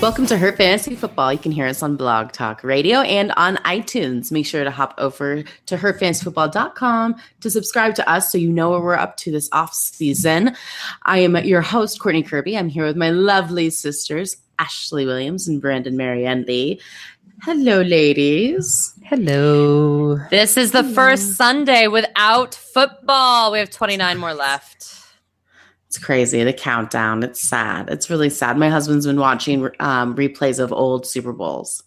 Welcome to Her Fantasy Football. You can hear us on Blog Talk Radio and on iTunes. Make sure to hop over to herfantasyfootball.com to subscribe to us so you know what we're up to this off season. I am your host, Courtney Kirby. I'm here with my lovely sisters, Ashley Williams and Brandon Marianne Lee. Hello, ladies. Hello. This is the first Sunday without football. We have 29 more left. It's crazy. The countdown. It's sad. It's really sad. My husband's been watching um, replays of old Super Bowls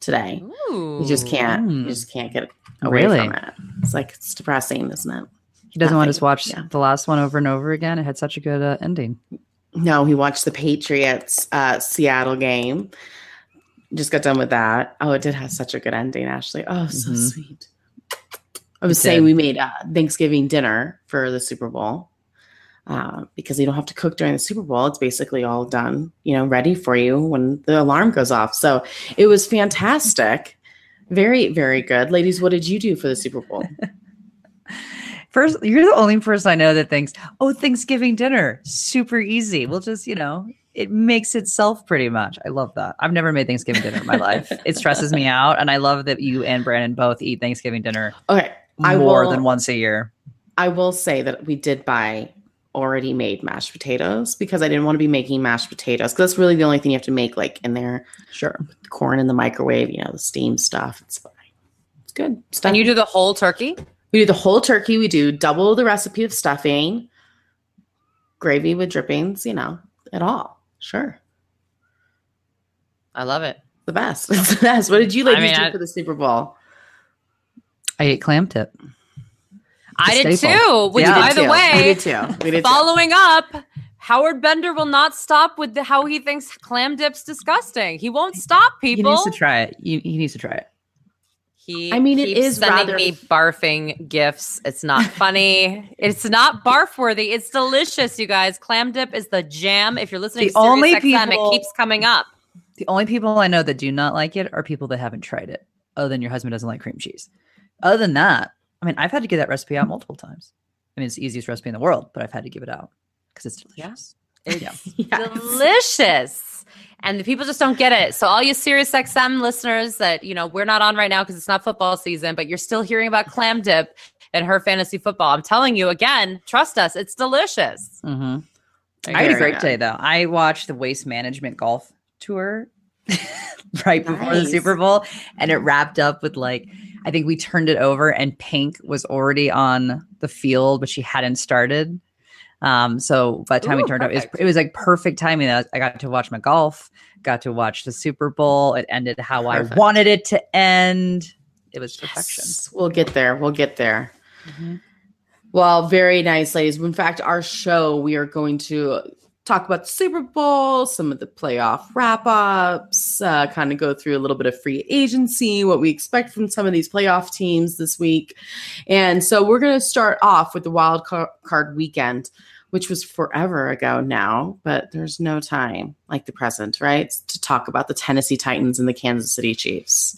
today. Ooh. You just can't. You Mm. just can't get away Really? from it. It's like it's depressing, isn't it? He doesn't want us to watch Yeah. the last one over and over again. It had such a good uh, ending. No, he watched the Patriots uh, Seattle game. Just got done with that. Oh, it did have such a good ending, Ashley. Oh, so Mhm. sweet. I was saying we made uh, Thanksgiving dinner for the Super Bowl uh, because you don't have to cook during the Super Bowl. It's basically all done, you know, ready for you when the alarm goes off. So it was fantastic. Very, very good. Ladies, what did you do for the Super Bowl? First, you're the only person I know that thinks, "Oh, Thanksgiving dinner, super easy. We'll just, you know, it makes itself pretty much." I love that. I've never made Thanksgiving dinner in my life. It stresses me out, and I love that you and Brandon both eat Thanksgiving dinner Okay. I more will- than once a year. I will say that we did buy already made mashed potatoes because I didn't want to be making mashed potatoes because that's really the only thing you have to make like in there. Sure. Corn in the microwave, you know, the steam stuff. It's fine. It's good stuff. And you do the whole turkey? we do the whole turkey. We do double the recipe of stuffing, gravy with drippings. You know, at all. Sure, I love it. the best. It's the best. What did you ladies mean, do I- for the Super Bowl? I ate clam tip. I did staple. too. Which, Yeah. by the did too. we way, did too. We did too. following up, Howard Bender will not stop with the, how he thinks clam dip's disgusting. He won't stop, people. He needs to try it. He, he needs to try it. He I mean, it keeps is sending rather- me barfing gifts. It's not funny. it's not barf worthy. It's delicious, you guys. Clam dip is the jam. If you're listening The to only Sirius XM, people- it keeps coming up. The only people I know that do not like it are people that haven't tried it, other than your husband doesn't like cream cheese. Other than that, I mean, I've had to get that recipe out multiple times. I mean, it's the easiest recipe in the world, but I've had to give it out because it's delicious. Yeah. Yes. delicious. And the people just don't get it. So all you Sirius XM listeners that, you know, we're not on right now because it's not football season, but you're still hearing about clam dip and her fantasy football. I'm telling you again, trust us, it's delicious. hmm I had a great day though. I watched the Waste Management Golf Tour right before the Super Bowl, and it wrapped up with like I think we turned it over, and Pink was already on the field, but she hadn't started. Um, so by the time we Ooh, turned it, it was, it was like perfect timing. I I got to watch my golf, got to watch the Super Bowl. It ended how Perfect. I wanted it to end. It was perfection. Yes. We'll get there. We'll get there. Mhm. Well, very nice, ladies. In fact, our show, we are going to talk about the Super Bowl, some of the playoff wrap ups, uh, kind of go through a little bit of free agency, what we expect from some of these playoff teams this week. And so we're going to start off with the wild card weekend, which was forever ago now, but there's no time like the present, right? To talk about the Tennessee Titans and the Kansas City Chiefs.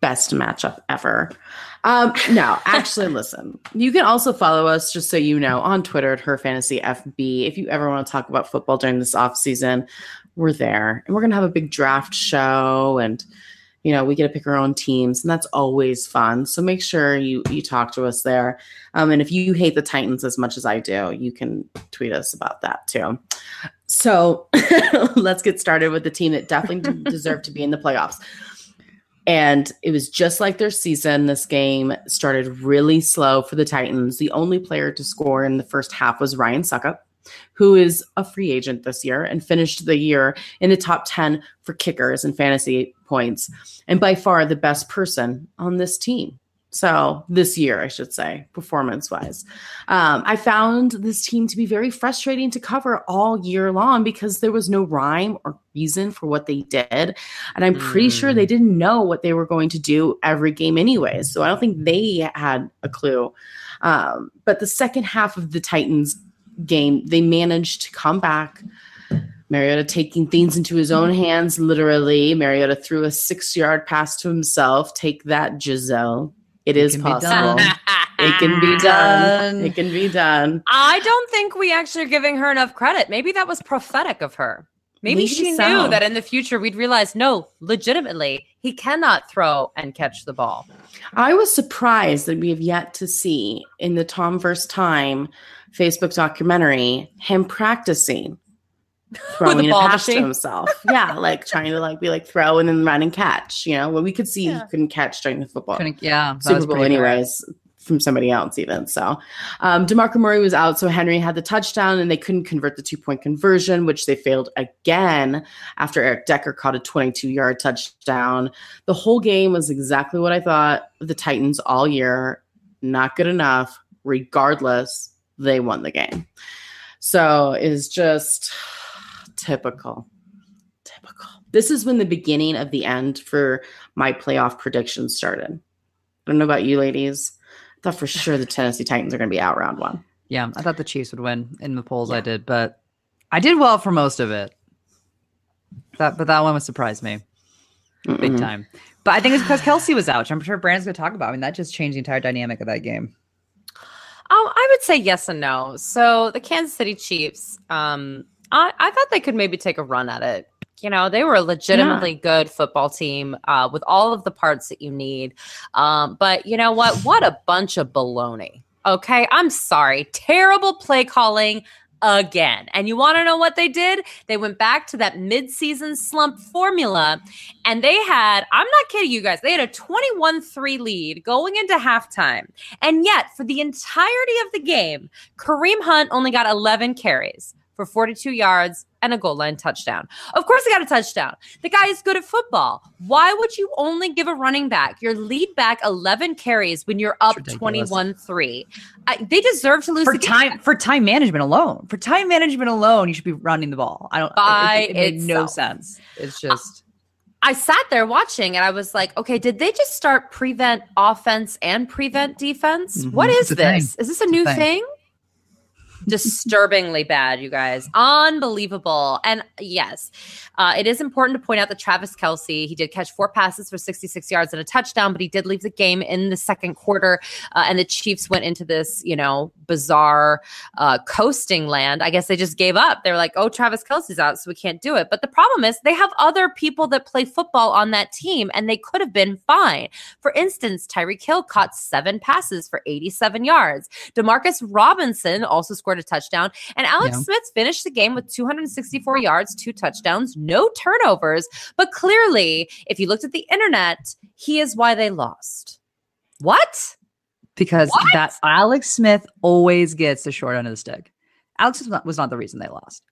Best matchup ever. Um, no, actually, listen. You can also follow us, just so you know, on Twitter at Her Fantasy FB. If you ever want to talk about football during this off season, we're there, and we're gonna have a big draft show, and you know we get to pick our own teams, and that's always fun. So make sure you you talk to us there. Um, and if you hate the Titans as much as I do, you can tweet us about that too. So let's get started with the team that definitely deserved to be in the playoffs. And it was just like their season. This game started really slow for the Titans. The only player to score in the first half was Ryan Succop, who is a free agent this year and finished the year in the top 10 for kickers and fantasy points, and by far the best person on this team. So, this year, I should say, performance wise. Um, I found this team to be very frustrating to cover all year long because there was no rhyme or reason for what they did. And I'm pretty sure they didn't know what they were going to do every game, anyway. So, I don't think they had a clue. Um, but the second half of the Titans game, they managed to come back. Mariota taking things into his own hands, literally. Mariota threw a six yard pass to himself. Take that, Gisele. It is can be possible. It can be done. Done. It can be done. I don't think we actually are giving her enough credit. Maybe that was prophetic of her. Maybe, Maybe she so. knew that in the future we'd realize no, legitimately, he cannot throw and catch the ball. I was surprised that we have yet to see in the Tom vs. Time Facebook documentary him practicing throwing a ball machine? himself. yeah, like trying to like be like throw and then run and catch. You know, when we could see Yeah. he couldn't catch during the football Couldn't- yeah, Super Bowl, pretty great. anyways, from somebody else even. So, um, Demarco Murray was out, so Henry had the touchdown, and they couldn't convert the two point conversion, which they failed again after Eric Decker caught a 22 yard touchdown. The whole game was exactly what I thought the Titans all year. Not good enough. Regardless, they won the game. So it's just typical. Typical. This is when the beginning of the end for my playoff predictions started. I don't know about you ladies. I thought for sure the Tennessee Titans are going to be out round one. Yeah, I thought the Chiefs would win in the polls. I did, but I did well for most of it. That, but that one would surprise me big Mm-mm. time. But I think it's because Kelce was out. which I'm sure Brandon's going to talk about. I mean, that just changed the entire dynamic of that game. Um, I would say yes and no. So the Kansas City Chiefs, um, I, I thought they could maybe take a run at it. You know, they were a legitimately good football team uh, with all of the parts that you need. Um, but you know what? What a bunch of baloney. Okay, I'm sorry. Terrible play calling again. And you want to know what they did? They went back to that midseason slump formula and they had, I'm not kidding you guys, they had a 21 3 lead going into halftime. And yet, for the entirety of the game, Kareem Hunt only got 11 carries for 42 yards and a goal line touchdown. Of course, he got a touchdown. The guy is good at football. Why would you only give a running back your lead back 11 carries when you're up 21 3? They deserve to lose For the game. time for time management alone, for time management alone, you should be running the ball. I don't. By it, it, it made no sense. It's just I sat there watching and I was like, okay, did they just start prevent offense and prevent defense? Mhm. What is It's a thing. this? Is this a It's a new thing. thing? Disturbingly bad, you guys. Unbelievable. And yes, uh, it is important to point out that Travis Kelce, he did catch four passes for 66 yards and a touchdown, but he did leave the game in the second quarter. Uh, and the Chiefs went into this, you know, bizarre uh, coasting land. I guess they just gave up. They were like, oh, Travis Kelce's out, so we can't do it. But the problem is they have other people that play football on that team, and they could have been fine. For instance, Tyreek Hill caught seven passes for 87 yards. Demarcus Robinson also scored a touchdown. And Alex Yeah. Smith finished the game with 264 yards, two touchdowns, no turnovers. But clearly, if you looked at the internet, he is why they lost. What? because What? that Alex Smith always gets the short end of the stick. Alex was not, was not the reason they lost.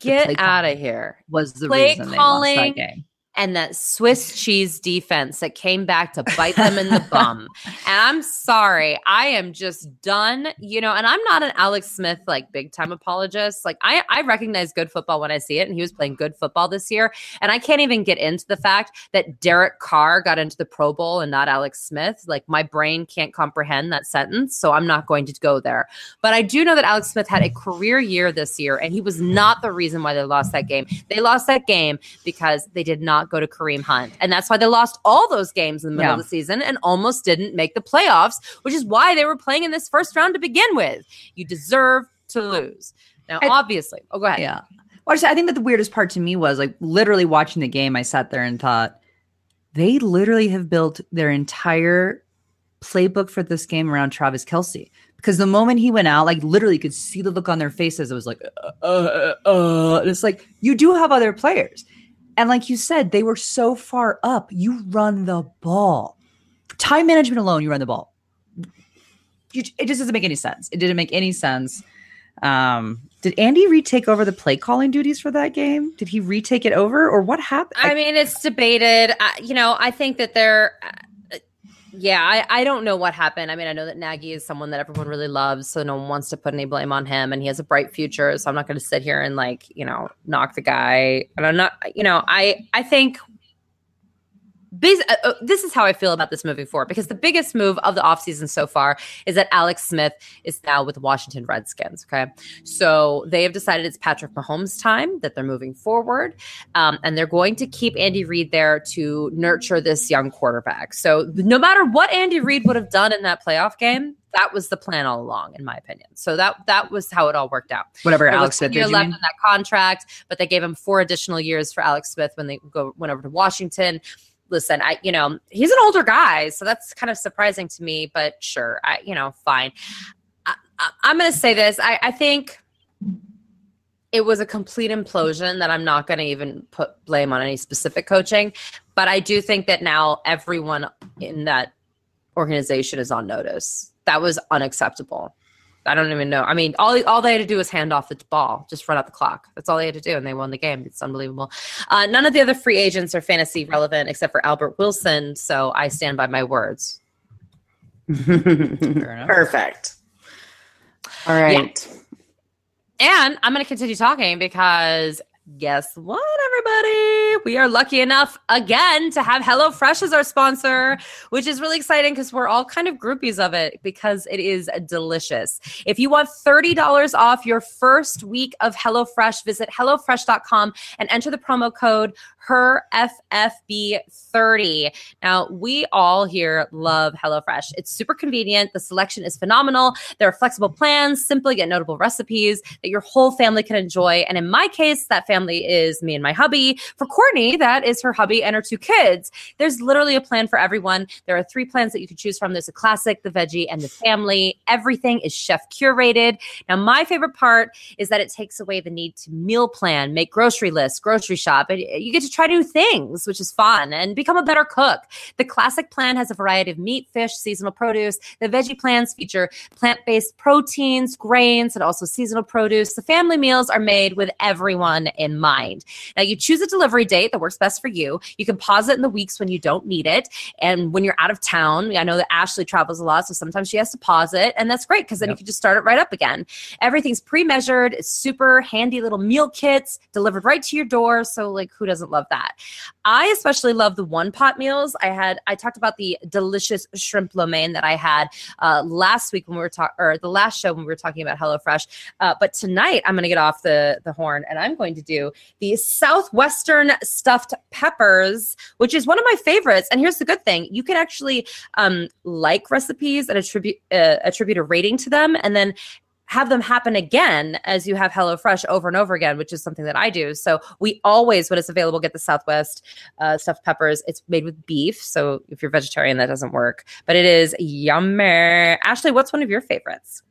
Get out of here. Was the Play reason they lost that game. And that Swiss cheese defense that came back to bite them in the bum. And I'm sorry, I am just done, you know, and I'm not an Alex Smith like big time apologist. Like I I recognize good football when I see it and he was playing good football this year, and I can't even get into the fact that Derek Carr got into the Pro Bowl and not Alex Smith. Like my brain can't comprehend that sentence, so I'm not going to go there. But I do know that Alex Smith had a career year this year and he was not the reason why they lost that game. They lost that game because they did not go to Kareem Hunt. And that's why they lost all those games in the middle Yeah. of the season and almost didn't make the playoffs, which is why they were playing in this first round to begin with. You deserve to lose. Now, I- obviously, oh, go ahead. Yeah. Well, I I think that the weirdest part to me was like literally watching the game. I sat there and thought they literally have built their entire playbook for this game around Travis Kelce. Because the moment he went out, like literally, you could see the look on their faces. It was like, uh, uh, uh. And it's like you do have other players, and like you said, they were so far up. You run the ball. Time management alone, you run the ball. You, it just doesn't make any sense. It didn't make any sense. Um, did Andy retake over the play calling duties for that game? Did he retake it over, or what happened? I mean, it's debated. I, you know, I think that they're. Yeah, I, I don't know what happened. I mean, I know that Nagy is someone that everyone really loves, so no one wants to put any blame on him, and he has a bright future. So I'm not going to sit here and like you know knock the guy. And I'm not, you know, I I think bas- uh, uh, this is how I feel about this moving forward because the biggest move of the offseason so far is that Alex Smith is now with the Washington Redskins. Okay. So they have decided it's Patrick Mahomes' time that they're moving forward. Um, and they're going to keep Andy Reid there to nurture this young quarterback. So no matter what Andy Reid would have done in that playoff game, that was the plan all along, in my opinion. So that that was how it all worked out. Whatever Alex Smith year left in that contract, but they gave him four additional years for Alex Smith when they go went over to Washington. Listen, I you know he's an older guy, so that's kind of surprising to me. But sure, I you know fine. I, I'm going to say this. I, I think it was a complete implosion that I'm not going to even put blame on any specific coaching, but I do think that now everyone in that organization is on notice. That was unacceptable. I don't even know. I mean, all all they had to do was hand off the ball, just run out the clock. That's all they had to do, and they won the game. It's unbelievable. Uh, none of the other free agents are fantasy relevant except for Albert Wilson, so I stand by my words. Perfect. All right. And I'm going to continue talking because guess what, everybody? We are lucky enough again to have HelloFresh as our sponsor, which is really exciting because we're all kind of groupies of it because it is delicious. If you want $30 off your first week of HelloFresh, visit HelloFresh.com and enter the promo code HerFFB30. Now, we all here love HelloFresh. It's super convenient. The selection is phenomenal. There are flexible plans, simple yet notable recipes that your whole family can enjoy. And in my case, that family is me and my hubby. For Courtney, that is her hubby and her two kids. There's literally a plan for everyone. There are three plans that you can choose from. There's a classic, the veggie, and the family. Everything is chef curated. Now, my favorite part is that it takes away the need to meal plan, make grocery lists, grocery shop. And you get to try new things, which is fun, and become a better cook. The classic plan has a variety of meat, fish, seasonal produce. The veggie plans feature plant based proteins, grains, and also seasonal produce. The family meals are made with everyone in mind. Now, you choose a delivery date that works best for you. You can pause it in the weeks when you don't need it. And when you're out of town, I know that Ashley travels a lot, so sometimes she has to pause it. And that's great because then you can just start it right up again. Everything's pre measured, it's super handy little meal kits delivered right to your door. So, like, who doesn't love that? I especially love the one pot meals. I had, I talked about the delicious shrimp lo mein that I had uh, last week when we were talking, or the last show when we were talking about HelloFresh. Uh, but tonight I'm going to get off the, the horn and I'm going to do the Southwestern stuffed peppers, which is one of my favorites. And here's the good thing you can actually um, like recipes and attribute, uh, attribute a rating to them. And then have them happen again as you have HelloFresh over and over again, which is something that I do. So we always, when it's available, get the Southwest uh, stuffed peppers. It's made with beef. So if you're vegetarian, that doesn't work, but it is yummy. Ashley, what's one of your favorites?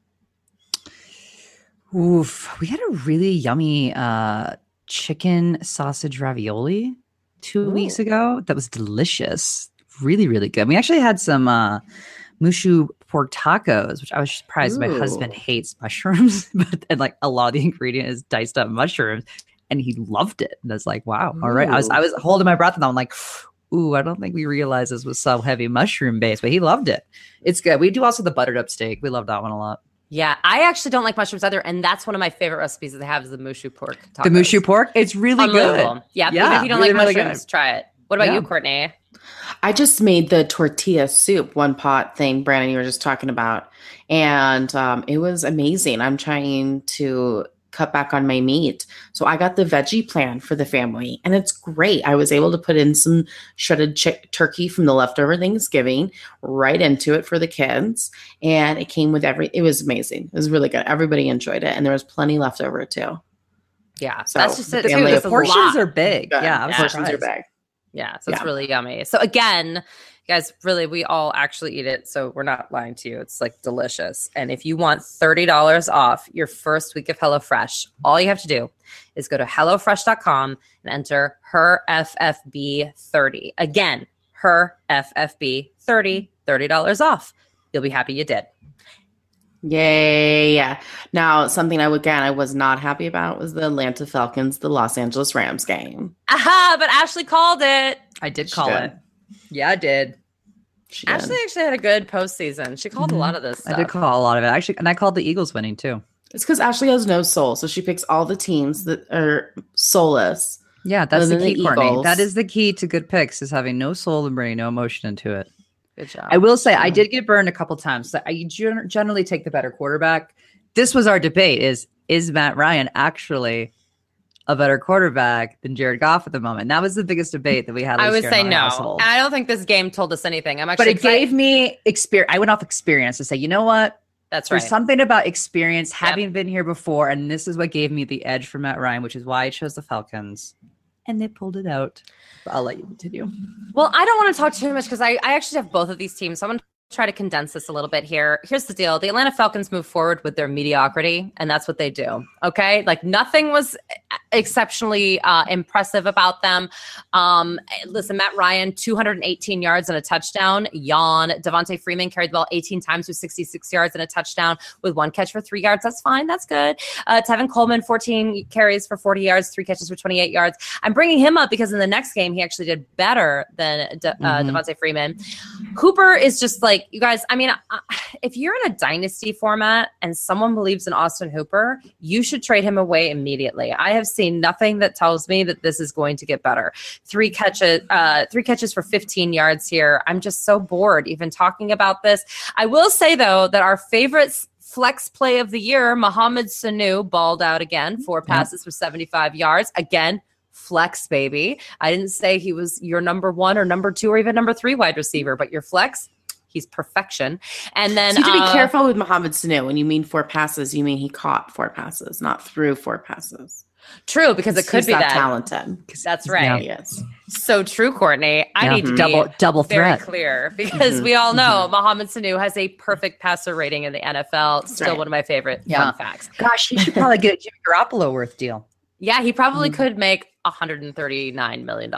Oof. We had a really yummy uh, chicken sausage ravioli two weeks ago. That was delicious. Really, really good. We actually had some uh, moo shu pork tacos, which I was surprised my husband hates mushrooms, but and like a lot of the ingredient is diced up mushrooms, and he loved it. And I was like, wow, all right. I was I was holding my breath, and I'm like. Ooh, I don't think we realized this was so heavy mushroom based, but he loved it. It's good. We do also the buttered up steak. We love that one a lot. Yeah, I actually don't like mushrooms either, and that's one of my favorite recipes that they have is the moo shu pork. Tacos. The moo shu pork, it's really Unbelievable. good. Yeah, Yeah, even if you don't really, like really mushrooms, try it. What about Yeah. you, Courtney? I just made the tortilla soup, one pot thing, Brandon, you were just talking about. And um, it was amazing. I'm trying to cut back on my meat. So I got the veggie plan for the family, and it's great. I was able to put in some shredded chick- turkey from the leftover Thanksgiving right into it for the kids. And it came with every, it was amazing. It was really good. Everybody enjoyed it. And there was plenty left over too. Yeah, So, that's just the family- There's the portions are big. Good. Yeah, I portions are big. Yeah, so it's Yeah. really yummy. So again, guys, really, we all actually eat it, so we're not lying to you. It's like delicious. And if you want thirty dollars off your first week of HelloFresh, all you have to do is go to hellofresh.com and enter her FFB thirty. Again, her FFB 30 $30 off. You'll be happy you did. Yay. Yeah. Now, something I again I was not happy about was the Atlanta Falcons, the Los Angeles Rams game. Aha! But Ashley called it. I did She call did. it. Yeah, I did. She did. Ashley actually had a good postseason. She called a Mhm. lot of this stuff. I did call a lot of it. Actually, and I called the Eagles winning too. It's because Ashley has no soul, so she picks all the teams that are soulless. Yeah, that's the key, the Courtney. That is the key to good picks is having no soul and bringing no emotion into it. Good job. I will say I did get burned a couple times. So I generally take the better quarterback. This was our debate: is is Matt Ryan actually a better quarterback than Jared Goff at the moment? That was the biggest debate that we had. I would say no. household. I don't think this game told us anything. I'm actually But it excited- gave me experience. I went off experience to say, you know what? That's right. There's something about experience, having been here before, and this is what gave me the edge for Matt Ryan, which is why I chose the Falcons. And they pulled it out. But I'll let you continue. Well, I don't want to talk too much because I, I actually have both of these teams. So I'm going to try to condense this a little bit here. Here's the deal the Atlanta Falcons move forward with their mediocrity, and that's what they do. Okay. Like nothing was exceptionally uh, impressive about them. Um, listen, Matt Ryan, 218 yards and a touchdown. Yawn. Devonta Freeman carried the ball 18 times with 66 yards and a touchdown with one catch for three yards. That's fine. That's good. Uh, Tevin Coleman, 14 carries for 40 yards, three catches for 28 yards. I'm bringing him up because in the next game, he actually did better than De- uh, Mhm. Devonta Freeman. Cooper is just like, you guys, I mean, uh, if you're in a dynasty format and someone believes in Austin Hooper, you should trade him away immediately. I have seen nothing that tells me that this is going to get better. Three catches, uh, three catches for 15 yards here. I'm just so bored even talking about this. I will say though that our favorites flex play of the year, Mohamed Sanu balled out again, four passes for 75 yards. Again, flex baby. I didn't say he was your number one or number two or even number three wide receiver, but your flex, he's perfection. And then So you have to be uh, careful with Mohamed Sanu. When you mean four passes, you mean he caught four passes, not threw four passes. True, because it could He's be that. talented. That's Yeah. right. Yes. So true, Courtney. I Yeah. need to double be double very clear because Mhm. we all know Mohamed Sanu has a perfect passer rating in the NFL. Still right. one of my favorite Yeah. fun facts. Gosh, he should probably get a Jimmy Garoppolo worth deal. Yeah, he probably Mm. could make $139 million.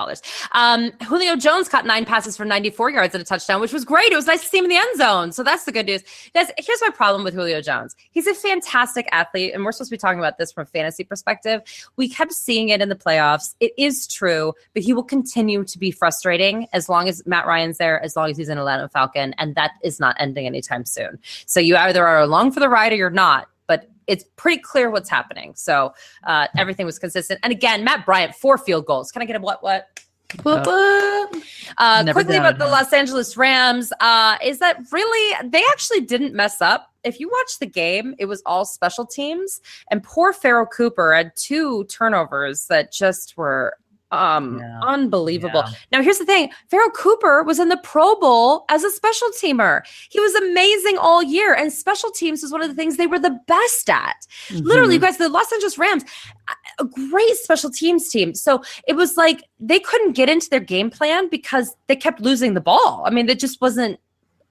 Um, Julio Jones caught nine passes for 94 yards and a touchdown, which was great. It was nice to see him in the end zone. So that's the good news. Guys, here's my problem with Julio Jones. He's a fantastic athlete, and we're supposed to be talking about this from a fantasy perspective. We kept seeing it in the playoffs. It is true, but he will continue to be frustrating as long as Matt Ryan's there, as long as he's an Atlanta Falcon, and that is not ending anytime soon. So you either are along for the ride or you're not. But it's pretty clear what's happening. So uh, everything was consistent. And again, Matt Bryant, four field goals. Can I get a what what? Whoop, whoop. Uh, quickly about the. Los Angeles Rams uh, is that really they actually didn't mess up. If you watch the game, it was all special teams, and poor Pharoh Cooper had two turnovers that just were um Yeah. unbelievable. Yeah. Now here's the thing: Pharoh Cooper was in the Pro Bowl as a special teamer. He was amazing all year, and special teams was one of the things they were the best at. Literally, you Mm-hmm. guys, the Los Angeles Rams, a great special teams team. So it was like they couldn't get into their game plan because they kept losing the ball. I mean, it just wasn't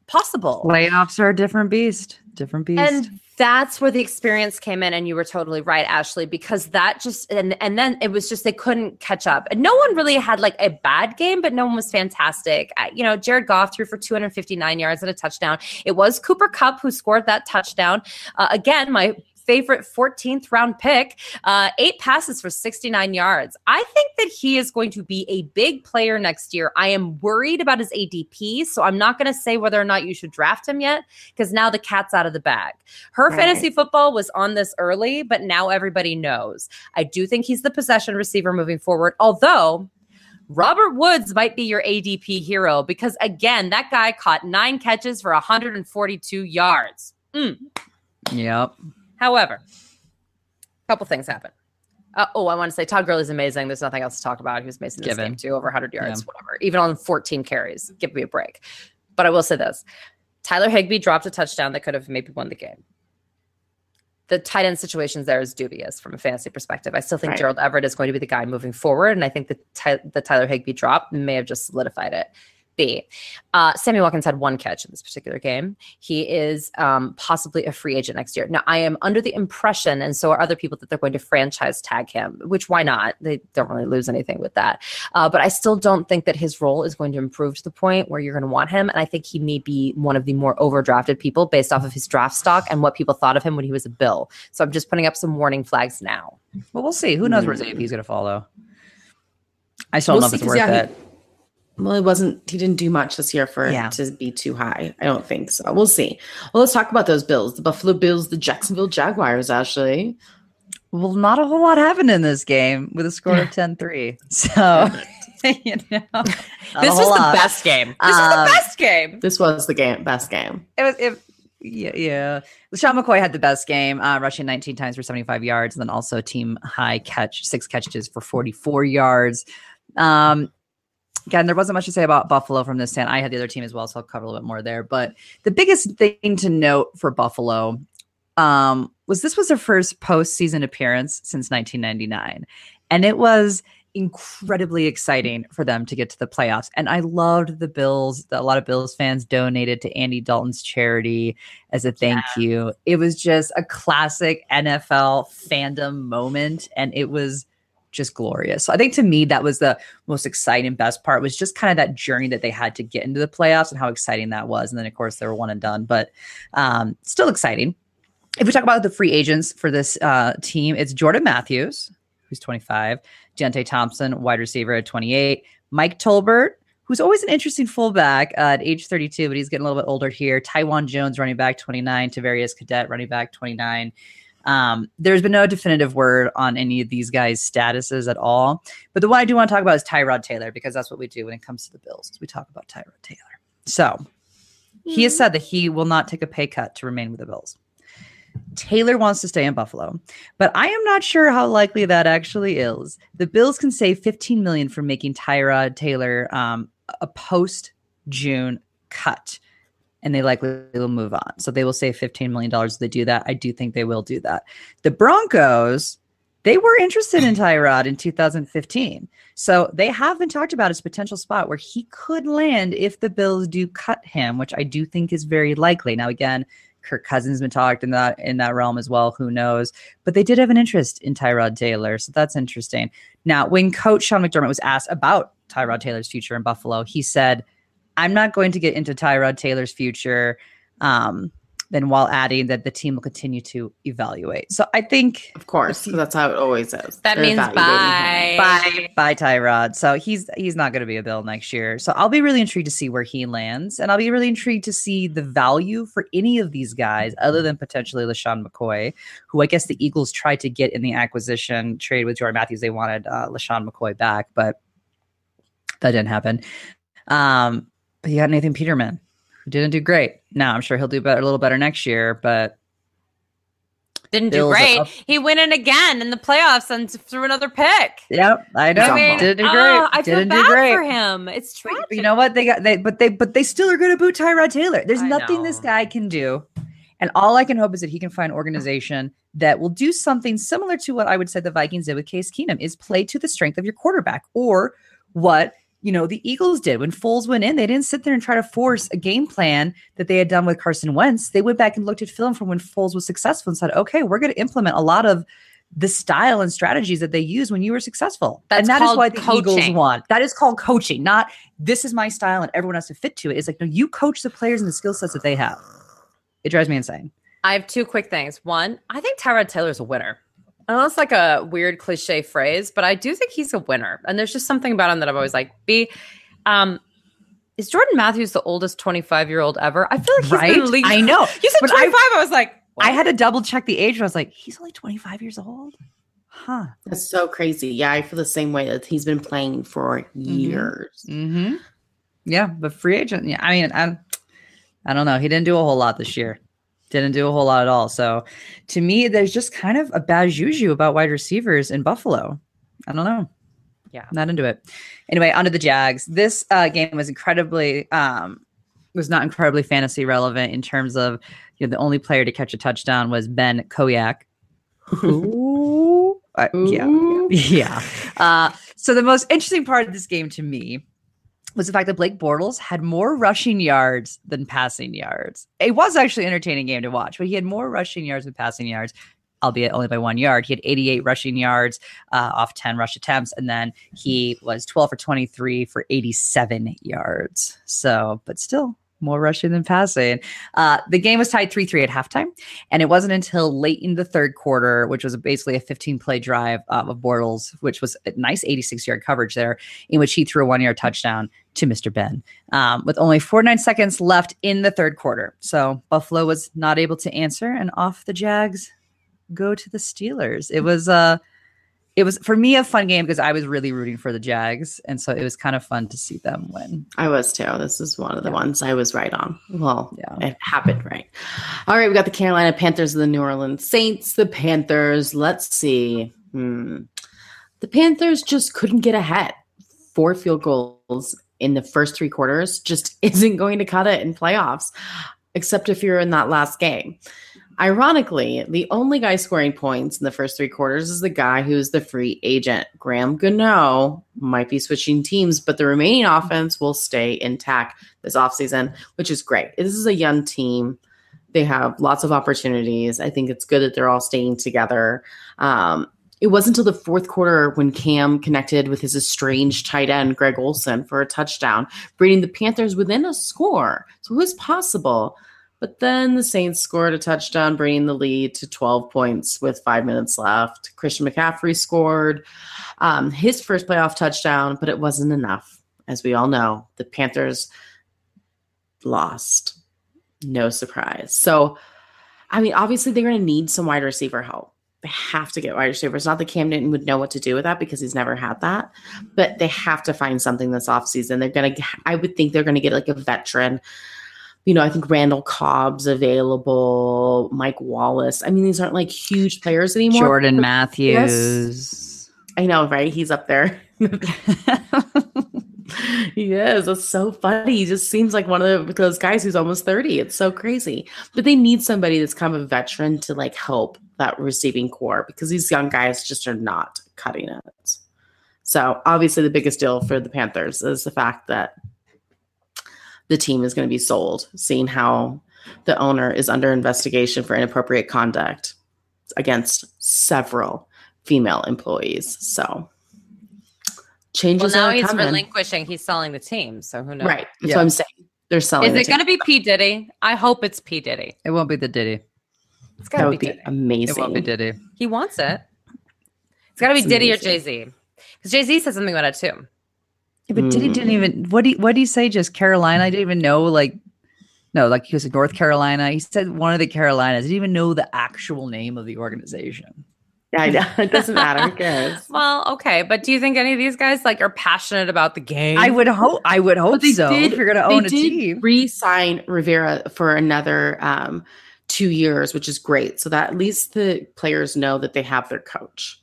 possible. Playoffs are a different beast. Different beast. And that's where the experience came in, and you were totally right, Ashley, because that just and and then it was just they couldn't catch up, and no one really had like a bad game, but no one was fantastic. You know, Jared Goff threw for 259 yards and a touchdown. It was Cooper Kupp who scored that touchdown. Uh, again, my favorite 14th round pick, uh, eight passes for 69 yards. I think that he is going to be a big player next year. I am worried about his ADP, so I'm not going to say whether or not you should draft him yet because now the cat's out of the bag. Her Right. fantasy football was on this early, but now everybody knows. I do think he's the possession receiver moving forward, although. Robert Woods might be your ADP hero because, again, that guy caught nine catches for 142 yards. Mm. yep. However, a couple things happen. Uh, oh, I want to say Todd Gurley's amazing. There's nothing else to talk about. He was amazing in this Given. game too, over 100 yards, whatever. Even on 14 carries, give me a break. But I will say this: Tyler Higbee dropped a touchdown that could have maybe won the game. The tight end situations there is dubious from a fantasy perspective. I still think Right. Gerald Everett is going to be the guy moving forward, and I think the Ty- the Tyler Higbee drop may have just solidified it. B. Uh, Sammy Watkins had one catch in this particular game. He is um, possibly a free agent next year. Now, I am under the impression, and so are other people, that they're going to franchise tag him, which why not? They don't really lose anything with that. Uh, but I still don't think that his role is going to improve to the point where you're going to want him. And I think he may be one of the more overdrafted people based off of his draft stock and what people thought of him when he was a Bill. So I'm just putting up some warning flags now. Well, we'll see. Who knows where Hmm. ADP is going to follow? I still We'll don't know if it's worth yeah, it. Well, it wasn't. He didn't do much this year for Yeah. it to be too high. I don't think so. We'll see. Well, let's talk about those Bills: the Buffalo Bills, the Jacksonville Jaguars. Ashley, Well, not a whole lot happened in this game with a score of 10 3. So, you know, this was the best game. This um, was the best game. This was the game, best game. It was, it, yeah, yeah. LeSean McCoy had the best game, uh, rushing 19 times for 75 yards, and then also team high catch, six catches for 44 yards. Um, again, there wasn't much to say about Buffalo from this stand. I had the other team as well, so I'll cover a little bit more there. But the biggest thing to note for Buffalo um, was this was their first postseason appearance since 1999, and it was incredibly exciting for them to get to the playoffs. And I loved the Bills. A lot of Bills fans donated to Andy Dalton's charity as a thank yeah. you. It was just a classic NFL fandom moment, and it was just glorious. So I think to me that was the most exciting best part was just kind of that journey that they had to get into the playoffs and how exciting that was. And then of course they were one and done, but um, still exciting. If we talk about the free agents for this uh, team, it's Jordan Matthews, who's 25, Deonte Thompson, wide receiver at 28, Mike Tolbert, who's always an interesting fullback uh, at age 32, but he's getting a little bit older here. Taiwan Jones, running back 29, Tarvarius Cadet, running back 29. Um, there's been no definitive word on any of these guys' statuses at all. But the one I do want to talk about is Tyrod Taylor because that's what we do when it comes to the Bills. Is we talk about Tyrod Taylor. So he has hmm. said that he will not take a pay cut to remain with the Bills. Taylor wants to stay in Buffalo, but I am not sure how likely that actually is. The Bills can save 15 million from making Tyrod Taylor um, a post June cut and they likely will move on. So they will save $15 million if they do that. I do think they will do that. The Broncos, they were interested in Tyrod in 2015. So they have been talked about as a potential spot where he could land if the Bills do cut him, which I do think is very likely. Now, again, Kirk Cousins been talked in that in that realm as well. Who knows? But they did have an interest in Tyrod Taylor, so that's interesting. Now, when Coach Sean McDermott was asked about Tyrod Taylor's future in Buffalo, he said, I'm not going to get into Tyrod Taylor's future. Um, then while adding that the team will continue to evaluate. So I think, of course, that's how it always is. That They're means bye, bye, bye, Tyrod. So he's he's not going to be a Bill next year. So I'll be really intrigued to see where he lands, and I'll be really intrigued to see the value for any of these guys, other than potentially LeSean McCoy, who I guess the Eagles tried to get in the acquisition trade with Jordan Matthews. They wanted uh, LeSean McCoy back, but that didn't happen. Um, but you got Nathan Peterman, who didn't do great. Now I'm sure he'll do better, a little better next year, but didn't do great. He went in again in the playoffs and threw another pick. Yep, I know. I mean, didn't do oh, great. Oh, I feel didn't bad do great. for him. It's true. You know what? They got they, but they but they still are going to boot Tyrod Taylor. There's I nothing know. this guy can do, and all I can hope is that he can find organization that will do something similar to what I would say the Vikings did with Case Keenum: is play to the strength of your quarterback, or what you know, the Eagles did when Foles went in. They didn't sit there and try to force a game plan that they had done with Carson Wentz. They went back and looked at film from when Foles was successful and said, okay, we're going to implement a lot of the style and strategies that they use when you were successful. That's and that is why the coaching. Eagles won. That is called coaching, not this is my style and everyone has to fit to it. It's like, no, you coach the players and the skill sets that they have. It drives me insane. I have two quick things. One, I think Tyrod Taylor's a winner. I know it's like a weird cliche phrase, but I do think he's a winner. And there's just something about him that I've always like. B, um, is Jordan Matthews the oldest 25 year old ever? I feel like he's right? been league. I know. You said 25. I, I, was like, what? I had to double check the age. I was like, he's only 25 years old. Huh. That's so crazy. Yeah, I feel the same way that he's been playing for mm-hmm. years. Mm-hmm. Yeah, but free agent. Yeah, I mean, I, I don't know. He didn't do a whole lot this year. Didn't do a whole lot at all. So to me, there's just kind of a bad juju about wide receivers in Buffalo. I don't know. Yeah. Not into it. Anyway, onto the Jags. This uh, game was incredibly um, was not incredibly fantasy relevant in terms of you know the only player to catch a touchdown was Ben Koyack. Ooh. Uh, yeah. Yeah. Uh, so the most interesting part of this game to me was the fact that Blake Bortles had more rushing yards than passing yards. It was actually an entertaining game to watch, but he had more rushing yards than passing yards, albeit only by one yard. He had 88 rushing yards uh, off 10 rush attempts, and then he was 12 for 23 for 87 yards. So, but still, more rushing than passing. Uh, the game was tied 3 3 at halftime. And it wasn't until late in the third quarter, which was basically a 15 play drive uh, of Bortles, which was a nice 86 yard coverage there, in which he threw a one yard touchdown to Mr. Ben um, with only 49 seconds left in the third quarter. So Buffalo was not able to answer, and off the Jags go to the Steelers. It was uh it was for me a fun game because I was really rooting for the Jags, and so it was kind of fun to see them win. I was too. This is one of the Yeah. ones I was right on. Well, Yeah. it happened right. All right, we got the Carolina Panthers and the New Orleans Saints. The Panthers, let's see. Hmm. The Panthers just couldn't get ahead. Four field goals in the first three quarters just isn't going to cut it in playoffs, except if you're in that last game. Ironically, the only guy scoring points in the first three quarters is the guy who's the free agent. Graham Gano might be switching teams, but the remaining offense will stay intact this offseason, which is great. This is a young team. They have lots of opportunities. I think it's good that they're all staying together. Um, it wasn't until the fourth quarter when Cam connected with his estranged tight end, Greg Olsen, for a touchdown, bringing the Panthers within a score. So it was possible. But then the Saints scored a touchdown, bringing the lead to 12 points with five minutes left. Christian McCaffrey scored um, his first playoff touchdown, but it wasn't enough. As we all know, the Panthers lost. No surprise. So, I mean, obviously, they're going to need some wide receiver help. They have to get wide receivers. Not that Cam Newton would know what to do with that because he's never had that, but they have to find something this offseason. They're going to, I would think they're going to get like a veteran you know, I think Randall Cobb's available, Mike Wallace. I mean, these aren't like huge players anymore. Jordan Matthews. I know, right? He's up there. he is. That's so funny. He just seems like one of those guys who's almost 30. It's so crazy. But they need somebody that's kind of a veteran to like help that receiving corps because these young guys just are not cutting it. So obviously the biggest deal for the Panthers is the fact that the team is going to be sold, seeing how the owner is under investigation for inappropriate conduct against several female employees. So changes. Well, changes now are he's coming. relinquishing. He's selling the team. So who knows? right. That's Yeah. what I'm saying. They're selling. Is the it going to be P. Diddy? I hope it's P. Diddy. It won't be the Diddy. It's That got to would be be amazing. It won't be Diddy. He wants it. It's got to be It's Diddy or. Jay Z. Because Jay Z said something about it too. Yeah, but Diddy Mm. didn't even what he what did he say? Just Carolina? I didn't even know like no, like he was in North Carolina. He said one of the Carolinas. I didn't even know the actual name of the organization. Yeah, I know. It doesn't matter. Who cares? Well, okay, but do you think any of these guys like are passionate about the game? I would hope I would hope But they so. did- if you're gonna own a did team. re-sign Rivera for another um, two years, which is great. So that at least the players know that they have their coach.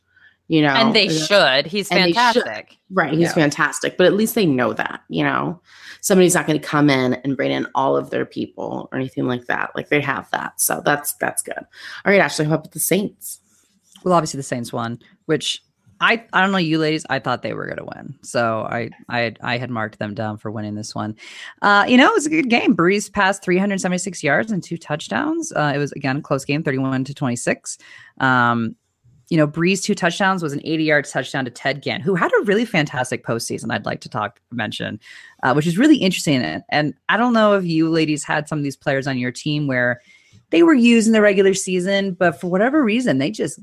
You know, and they should. He's And they should. fantastic. Right, he's Yeah. fantastic, but at least they know that, you know. Somebody's not going to come in and bring in all of their people or anything like that. Like they have that. So that's that's good. All right, Ashley, how about the Saints? Well, obviously the Saints won, which I I don't know you ladies. I thought they were going to win, so I I had, I had marked them down for winning this one. Uh, you know, it was a good game. Brees passed 376 yards and two touchdowns. Uh, it was again a close game, 31 to 26. Um, you know, Brees two touchdowns was an 80 yard touchdown to Ted Ginn, who had a really fantastic postseason. I'd like to talk mention, uh, which is really interesting. And, I don't know if you ladies had some of these players on your team where they were used in the regular season, but for whatever reason, they just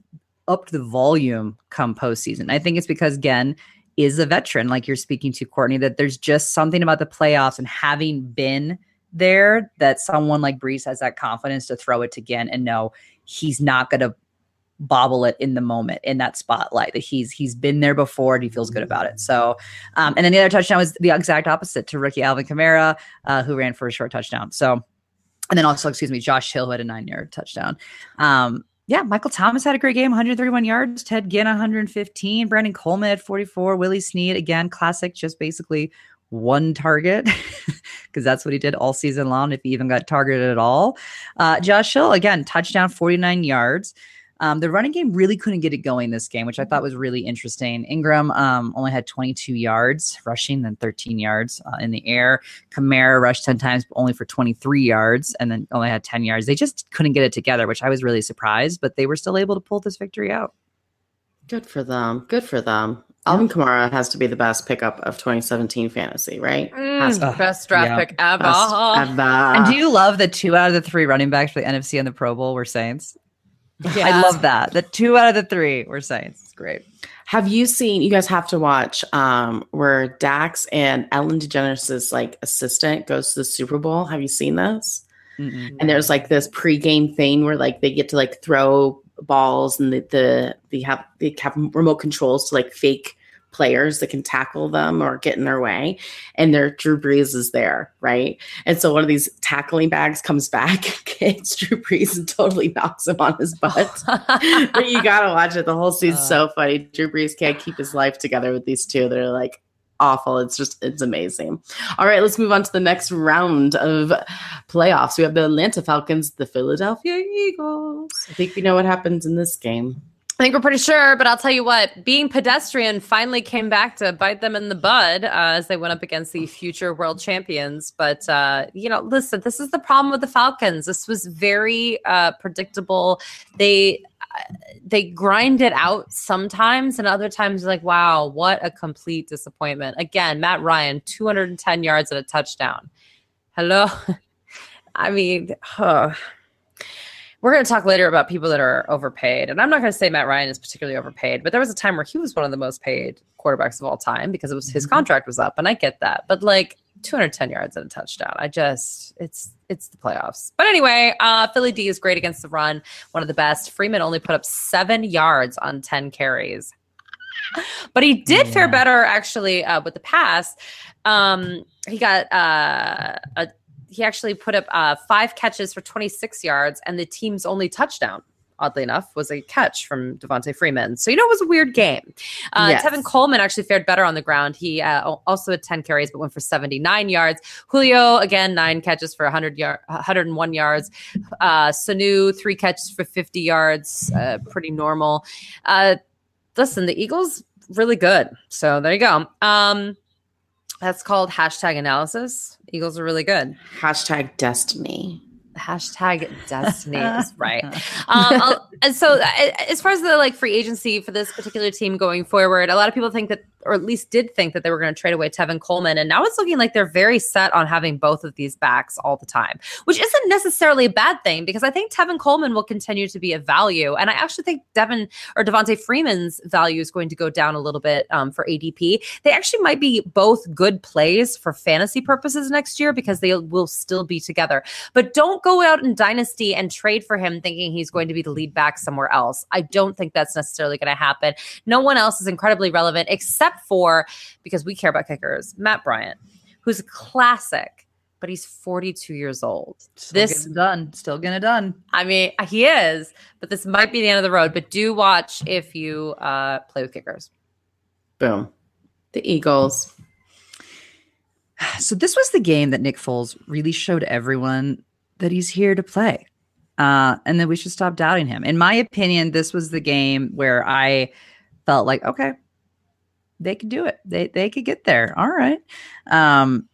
upped the volume come postseason. I think it's because Ginn is a veteran, like you're speaking to Courtney, that there's just something about the playoffs and having been there that someone like Brees has that confidence to throw it to Ginn and know he's not going to bobble it in the moment in that spotlight that he's he's been there before and he feels good about it. So, um, and then the other touchdown was the exact opposite to rookie Alvin Kamara, uh, who ran for a short touchdown. So, and then also, excuse me, Josh Hill who had a nine yard touchdown. Um, yeah, Michael Thomas had a great game, 131 yards. Ted Ginn, 115. Brandon Coleman had 44. Willie Snead, again, classic, just basically one target because that's what he did all season long, if he even got targeted at all. Uh, Josh Hill, again, touchdown, 49 yards. Um, the running game really couldn't get it going this game, which I thought was really interesting. Ingram um, only had 22 yards rushing, then 13 yards uh, in the air. Kamara rushed 10 times, but only for 23 yards, and then only had 10 yards. They just couldn't get it together, which I was really surprised, but they were still able to pull this victory out. Good for them. Good for them. Alvin Kamara has to be the best pickup of 2017 fantasy, right? Has to Mm. Best draft Yeah. pick ever. Best ever. and do you love the two out of the three running backs for the NFC and the Pro Bowl were Saints? I love that. The two out of the three were science. It's great. Have you seen? You guys have to watch um, where Dax and Ellen DeGeneres' like assistant goes to the Super Bowl. Have you seen this? Mm-mm. And there's like this pregame thing where like they get to like throw balls and the, the they have they have remote controls to like fake players that can tackle them or get in their way. And their Drew Brees is there, right? And so one of these tackling bags comes back, it's Drew Brees and totally knocks him on his butt. but you gotta watch it. The whole scene's uh, so funny. Drew Brees can't keep his life together with these two. They're like awful. It's just it's amazing. All right, let's move on to the next round of playoffs. We have the Atlanta Falcons, the Philadelphia Eagles. I think we know what happens in this game. I think we're pretty sure, but I'll tell you what, being pedestrian finally came back to bite them in the bud uh, as they went up against the future world champions. But, uh, you know, listen, this is the problem with the Falcons. This was very uh, predictable. They, uh, they grind it out sometimes, and other times, like, wow, what a complete disappointment. Again, Matt Ryan, 210 yards and a touchdown. Hello. I mean, huh we're going to talk later about people that are overpaid. And I'm not going to say Matt Ryan is particularly overpaid, but there was a time where he was one of the most paid quarterbacks of all time because it was his mm-hmm. contract was up. And I get that. But like 210 yards and a touchdown. I just, it's, it's the playoffs. But anyway, uh, Philly D is great against the run, one of the best. Freeman only put up seven yards on 10 carries. But he did yeah. fare better actually uh, with the pass. Um, he got uh, a he actually put up uh, five catches for 26 yards, and the team's only touchdown oddly enough, was a catch from Devonta Freeman. So, you know, it was a weird game. Uh, yes. Tevin Coleman actually fared better on the ground. He uh, also had 10 carries, but went for 79 yards. Julio, again, nine catches for 100 yard, 101 yards. Uh, Sanu, three catches for 50 yards. Uh, pretty normal. Uh, listen, the Eagles, really good. So there you go. Um, that's called hashtag analysis. Eagles are really good. Hashtag destiny hashtag destiny is right um, so as far as the like free agency for this particular team going forward a lot of people think that or at least did think that they were going to trade away Tevin Coleman. And now it's looking like they're very set on having both of these backs all the time, which isn't necessarily a bad thing because I think Tevin Coleman will continue to be a value. And I actually think Devin or Devonta Freeman's value is going to go down a little bit um, for ADP. They actually might be both good plays for fantasy purposes next year because they will still be together. But don't go out in Dynasty and trade for him thinking he's going to be the lead back somewhere else. I don't think that's necessarily going to happen. No one else is incredibly relevant except for because we care about kickers, Matt Bryant, who's a classic, but he's 42 years old. Still this done, still getting it done. I mean, he is, but this might be the end of the road. But do watch if you uh, play with kickers. Boom, the Eagles. So this was the game that Nick Foles really showed everyone that he's here to play. Uh, and then we should stop doubting him. In my opinion, this was the game where I felt like, okay, they could do it. They they could get there. All right. Um,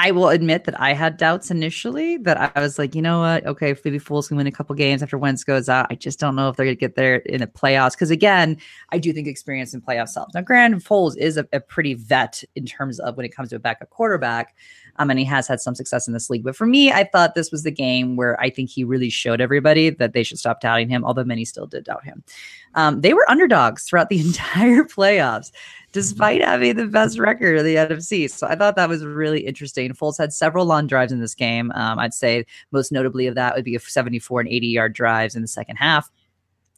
I will admit that I had doubts initially. That I was like, you know what? Okay, maybe Foles can win a couple games after Wentz goes out. I just don't know if they're going to get there in the playoffs. Because again, I do think experience in playoffs helps. Now, Grand Foles is a, a pretty vet in terms of when it comes to a backup quarterback. Um, and he has had some success in this league. But for me, I thought this was the game where I think he really showed everybody that they should stop doubting him, although many still did doubt him. Um, they were underdogs throughout the entire playoffs, despite having the best record of the NFC. So I thought that was really interesting. Foles had several long drives in this game. Um, I'd say most notably of that would be a 74 and 80 yard drives in the second half.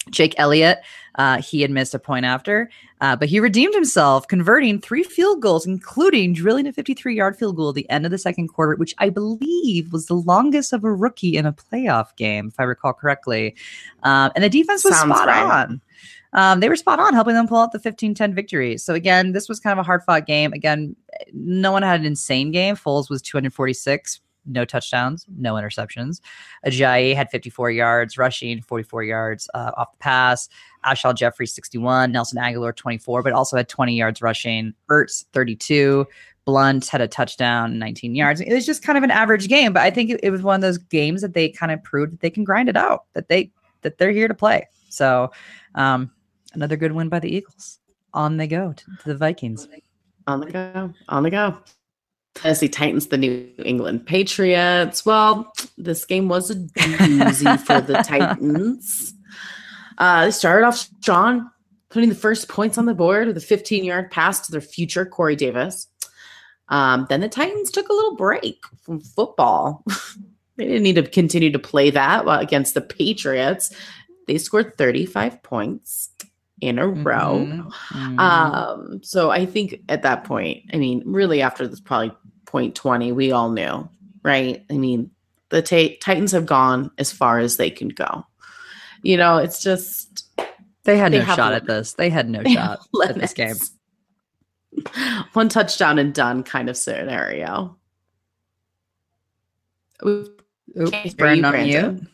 Jake Elliott, uh, he had missed a point after, uh, but he redeemed himself, converting three field goals, including drilling a 53 yard field goal at the end of the second quarter, which I believe was the longest of a rookie in a playoff game, if I recall correctly. Um, and the defense was Sounds spot right. on. Um, they were spot on, helping them pull out the 15 10 victory. So, again, this was kind of a hard fought game. Again, no one had an insane game. Foles was 246 no touchdowns, no interceptions. Ajayi had 54 yards rushing, 44 yards uh, off the pass. Alshon Jeffery, 61. Nelson Agholor 24, but also had 20 yards rushing. Ertz, 32. Blount had a touchdown, 19 yards. It was just kind of an average game, but I think it, was one of those games that they kind of proved that they can grind it out, that they that they're here to play. So, um, another good win by the Eagles. On they go to the Vikings. On the go. On the go. Tennessee Titans, the New England Patriots. Well, this game was a doozy for the Titans. Uh, they started off strong, putting the first points on the board with a 15 yard pass to their future Corey Davis. Um, then the Titans took a little break from football. they didn't need to continue to play that against the Patriots. they scored 35 points in a row. Mhm. Mhm. Um, so I think at that point, I mean, really after this probably point 20, we all knew, right? I mean, the ta- Titans have gone as far as they can go. You know, it's just they had they no shot at this. They had no they shot at this game. One touchdown and done kind of scenario. Oops, Brandon on mute.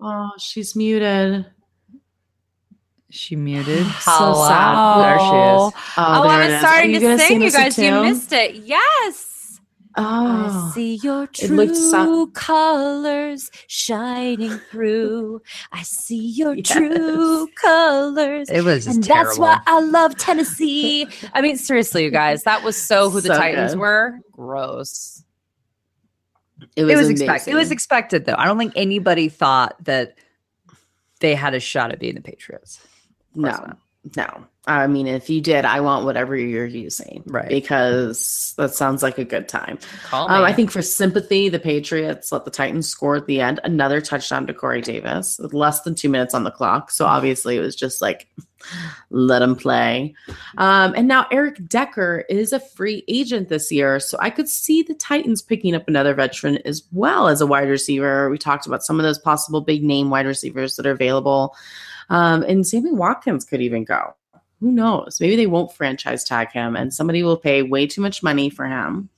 Oh, she's muted. She muted. So sad. There she is. Oh, Oh, there I was is. starting Are to gonna sing, you guys. You missed it. Yes. Oh, I see your true so- colors shining through. I see your Yes. true colors. It was And terrible. that's why I love Tennessee. I mean, seriously, you guys, that was so who the Titans good. were. Gross. it was, it was expected. It was expected though. I don't think anybody thought that they had a shot at being the Patriots. No, no. I mean, if you did, I want whatever you're using, Right. Because that sounds like a good time. Um. I think for sympathy, the Patriots let the Titans score at the end. Another touchdown to Corey Davis with less than two minutes on the clock. So obviously, it was just like, let him play. Um, and now Eric Decker is a free agent this year. So I could see the Titans picking up another veteran as well as a wide receiver. We talked about some of those possible big name wide receivers that are available. Um, and Sammy Watkins could even go. Who knows? Maybe they won't franchise tag him and somebody will pay way too much money for him.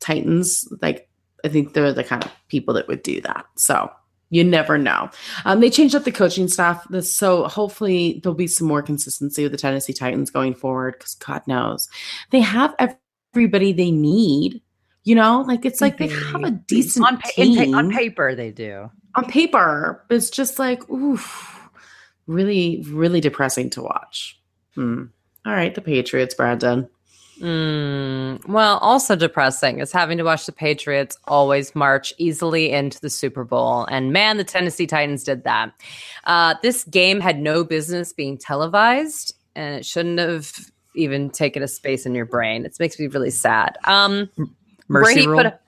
Titans, like, I think they're the kind of people that would do that. So you never know. Um, they changed up the coaching staff. So hopefully there'll be some more consistency with the Tennessee Titans going forward because God knows they have everybody they need. You know, like it's like they have a decent on, pa- pa- on paper. They do. on paper, it's just like, oof, really, really depressing to watch. Hmm. All right, the Patriots, Brandon. Mm, well, also depressing is having to watch the Patriots always march easily into the Super Bowl. And man, the Tennessee Titans did that. Uh, this game had no business being televised, and it shouldn't have even taken a space in your brain. It makes me really sad. Um, Mercy Brady rule. a-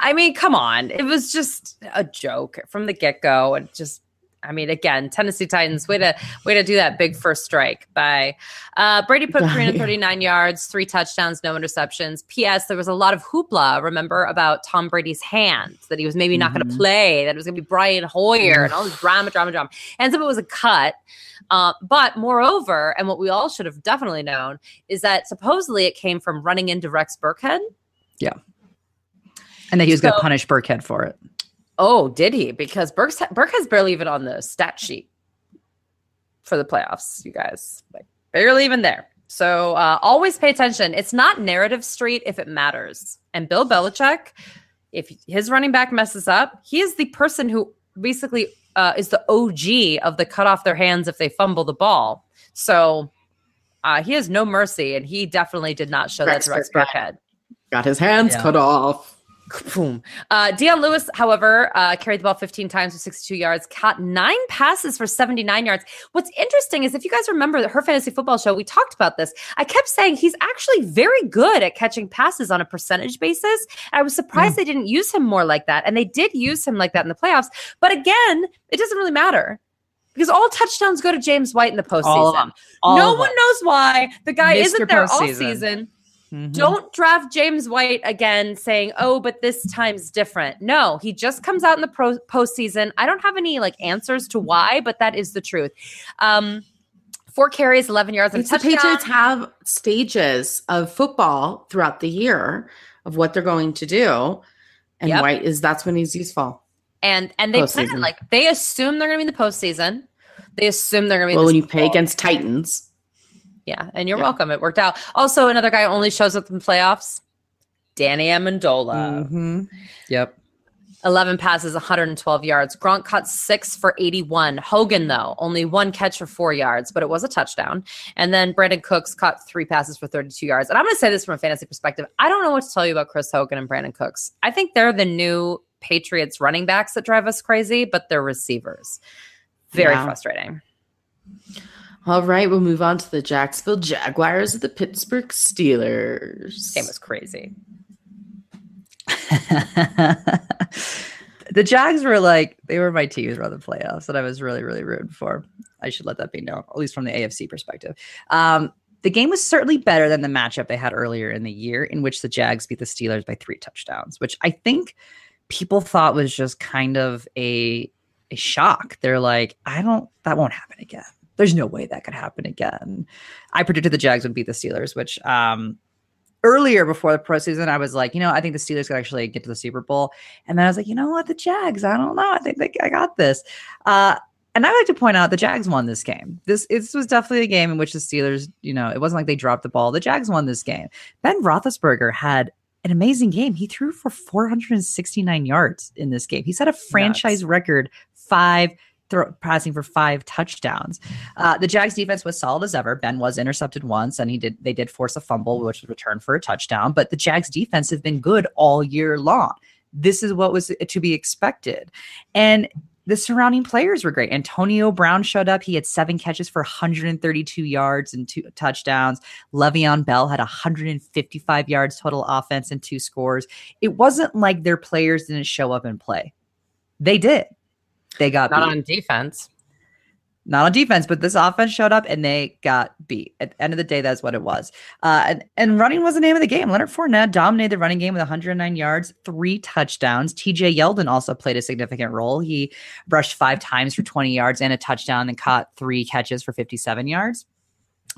I mean, come on. It was just a joke from the get go. And just, I mean, again, Tennessee Titans, way to way to do that big first strike by uh, Brady put 339 yards, three touchdowns, no interceptions. P.S. There was a lot of hoopla, remember, about Tom Brady's hands, that he was maybe not going to play, that it was going to be Brian Hoyer and all this drama, drama, drama. Ends up it was a cut. Uh, but moreover, and what we all should have definitely known is that supposedly it came from running into Rex Burkhead. Yeah, and that he was going to punish Burkhead for it. Oh, did he? Because Burke's, Burke has barely even on the stat sheet for the playoffs, you guys. Like barely even there. So uh, always pay attention. It's not narrative street if it matters. And Bill Belichick, if his running back messes up, he is the person who basically uh, is the OG of the cut off their hands if they fumble the ball. So uh, he has no mercy, and he definitely did not show Rex that to Rex Burkhead. Burkhead. Got his hands Yeah. cut off. Boom. Uh, Dion Lewis, however, uh, carried the ball 15 times for 62 yards, caught nine passes for 79 yards. What's interesting is if you guys remember the Her Fantasy Football Show, we talked about this. I kept saying he's actually very good at catching passes on a percentage basis. I was surprised they didn't use him more like that. And they did use him like that in the playoffs. But again, it doesn't really matter because all touchdowns go to James White in the postseason. All of them. All no one knows why. The guy Mr. isn't there all season. Mhm. Don't draft James White again saying, oh, but this time's different. No, he just comes out in the pro- postseason. I don't have any like answers to why, but that is the truth. Um, four carries, 11 yards, and the. Patriots have stages of football throughout the year of what they're going to do. And Yep. White is that's when he's useful. and and they plan like they assume they're going to be in the postseason. They assume they're going to be. Well, in when you play against Titans, yeah, and you're Yeah. welcome. It worked out. Also, another guy only shows up in playoffs. Danny Amendola. Mhm. Yep. 11 passes, 112 yards. Gronk caught six for 81. Hogan, though, only one catch for four yards, but it was a touchdown. And then Brandin Cooks caught three passes for 32 yards. And I'm going to say this from a fantasy perspective. I don't know what to tell you about Chris Hogan and Brandin Cooks. I think they're the new Patriots running backs that drive us crazy, but they're receivers. Very Yeah. frustrating. All right, we'll move on to the Jacksonville Jaguars of the Pittsburgh Steelers. This game was crazy. the Jags were like they were my teams around the playoffs that I was really really rooting for. I should let that be known, at least from the AFC perspective. Um, the game was certainly better than the matchup they had earlier in the year, in which the Jags beat the Steelers by three touchdowns, which I think people thought was just kind of a a shock. They're like, I don't, that won't happen again. There's no way that could happen again. I predicted the Jags would beat the Steelers, which um, earlier before the pro season, I was like, you know, I think the Steelers could actually get to the Super Bowl. And then I was like, you know what, the Jags, I don't know. I think they, I got this. Uh, and I like to point out the Jags won this game. This this was definitely a game in which the Steelers, you know, it wasn't like they dropped the ball. The Jags won this game. Ben Roethlisberger had an amazing game. He threw for 469 yards in this game. He set a franchise Nuts. record five throw, passing for five touchdowns. Uh, the Jags defense was solid as ever. Ben was intercepted once, and he did they did force a fumble, which was returned for a touchdown. But the Jags defense has been good all year long. This is what was to be expected, and the surrounding players were great. Antonio Brown showed up. He had seven catches for 132 yards and two touchdowns. Le'Veon Bell had 155 yards total offense and two scores. It wasn't like their players didn't show up and play. They did. They got not beat. on defense. Not on defense, but this offense showed up and they got beat. At the end of the day, that's what it was. Uh, and, and running was the name of the game. Leonard Fournette dominated the running game with 109 yards, three touchdowns. TJ Yeldon also played a significant role. He rushed five times for 20 yards and a touchdown and caught three catches for 57 yards.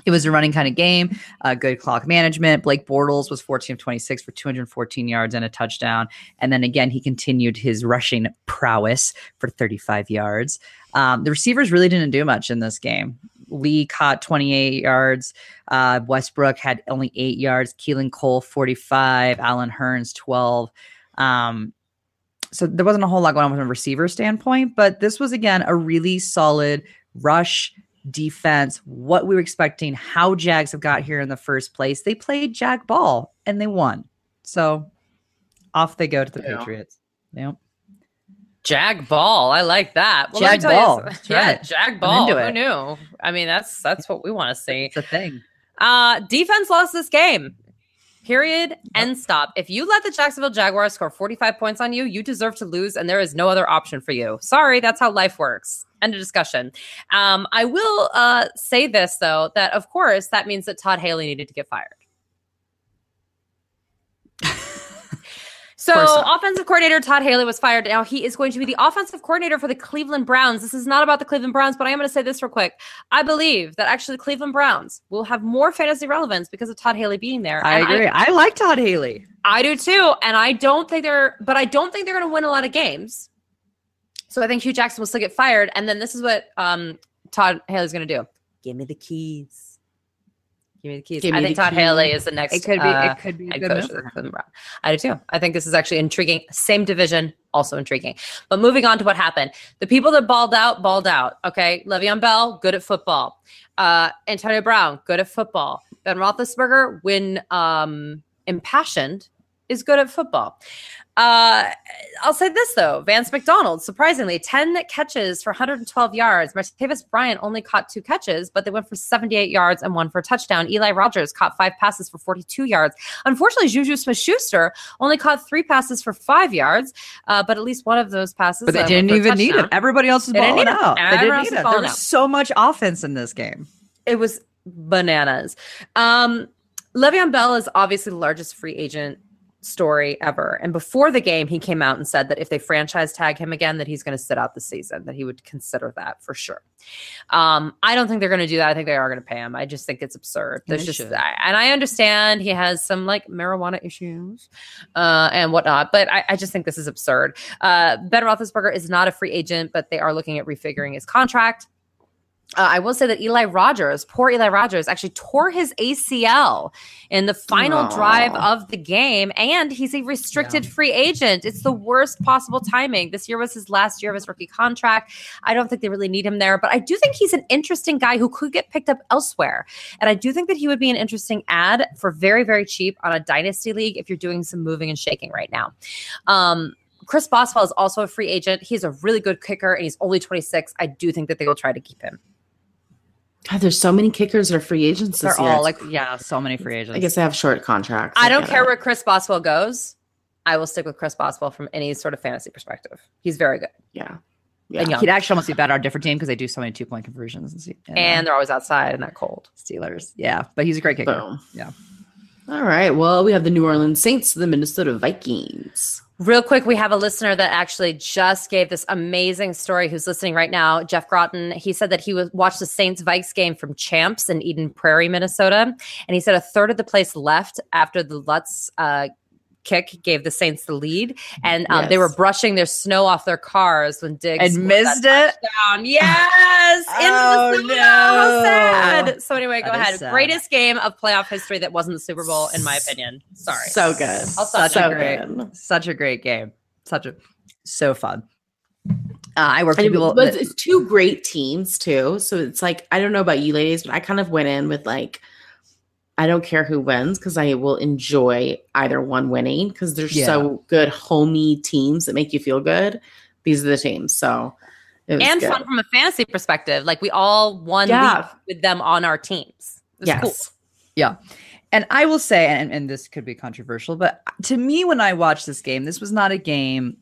It was a running kind of game, uh, good clock management. Blake Bortles was 14 of 26 for 214 yards and a touchdown. And then again, he continued his rushing prowess for 35 yards. Um, the receivers really didn't do much in this game. Lee caught 28 yards. Uh, Westbrook had only eight yards. Keelan Cole, 45. Allen Hurns, 12. Um, so there wasn't a whole lot going on from a receiver standpoint, but this was, again, a really solid rush defense, what we were expecting, how Jags have got here in the first place. They played Jag ball and they won. So off they go to the yeah. Patriots. Yep. Jag ball. I like that. Well, jag ball. You, yeah, right. jag ball. Who knew? I mean, that's that's what we want to see. It's a thing. Uh, defense lost this game. Period. End stop. If you let the Jacksonville Jaguars score 45 points on you, you deserve to lose, and there is no other option for you. Sorry, that's how life works. End of discussion. Um, I will uh, say this, though, that of course that means that Todd Haley needed to get fired. So, offensive coordinator Todd Haley was fired. Now he is going to be the offensive coordinator for the Cleveland Browns. This is not about the Cleveland Browns, but I am going to say this real quick. I believe that actually the Cleveland Browns will have more fantasy relevance because of Todd Haley being there. I agree. I, I, like Todd Haley. I do too, and I don't think they're, but I don't think they're going to win a lot of games. So I think Hue Jackson will still get fired, and then this is what um, Todd Haley's going to do: give me the keys. Give me the keys. Give I think Todd Haley is the next. It could be. Uh, it could be a good move for him. I do too. I think this is actually intriguing. Same division, also intriguing. But moving on to what happened, the people that balled out, balled out. Okay, Le'Veon Bell, good at football. Uh, Antonio Brown, good at football. Ben Roethlisberger, when um, impassioned, is good at football. Uh, I'll say this though, Vance McDonald, surprisingly, 10 catches for 112 yards. Martavis Bryant only caught two catches, but they went for 78 yards and one for a touchdown. Eli Rogers caught five passes for 42 yards. Unfortunately, Juju Smith Schuster only caught three passes for five yards, uh, but at least one of those passes. But they uh, didn't even need it. Everybody else is balling out. They didn't need it. There was so much offense in this game. It was bananas. Um, Le'Veon Bell is obviously the largest free agent story ever. And before the game, he came out and said that if they franchise tag him again, that he's going to sit out the season, that he would consider that for sure. Um, I don't think they're going to do that. I think they are going to pay him. I just think it's absurd. There's just, I, and I understand he has some like marijuana issues uh, and whatnot, but I, I, just think this is absurd. Uh, ben Roethlisberger is not a free agent, but they are looking at refiguring his contract. Uh, I will say that Eli Rogers, poor Eli Rogers, actually tore his ACL in the final Aww. drive of the game, and he's a restricted yeah. free agent. It's the worst possible timing. This year was his last year of his rookie contract. I don't think they really need him there, but I do think he's an interesting guy who could get picked up elsewhere. And I do think that he would be an interesting ad for very, very cheap on a dynasty league if you're doing some moving and shaking right now. Um, Chris Boswell is also a free agent. He's a really good kicker, and he's only 26. I do think that they will try to keep him. God, there's so many kickers that are free agents. They're all like, yeah, so many free agents. I guess they have short contracts. I, I don't care it. where Chris Boswell goes. I will stick with Chris Boswell from any sort of fantasy perspective. He's very good. Yeah. And young. He'd actually almost be better on a different team because they do so many two point conversions and, and, and they're always outside in that cold. Steelers. Yeah. But he's a great kicker. Boom. Yeah. All right. Well, we have the New Orleans Saints, the Minnesota Vikings. Real quick, we have a listener that actually just gave this amazing story who's listening right now, Jeff Groton. He said that he was watched the Saints Vikes game from Champs in Eden Prairie, Minnesota. And he said a third of the place left after the Lutz uh, kick gave the Saints the lead, and um, Yes. they were brushing their snow off their cars when Diggs And missed it? touchdown. Yes, Oh, in the snow. How no. sad. So anyway, go ahead. sad. Greatest game of playoff history that wasn't the Super Bowl, in my opinion. Sorry. So good. I'll stop Such a great, good. such a great game. Such a so fun. Uh, I work with people. was- that- it's two great teams too. So it's like I don't know about you ladies, but I kind of went in with like I don't care who wins because I will enjoy either one winning because they're Yeah. so good homey teams that make you feel good. These are the teams. So it was and good. fun from a fantasy perspective. Like we all won Yeah. leagues with them on our teams. It was yes. cool. And I will say, and, and this could be controversial, but to me, when I watched this game, this was not a game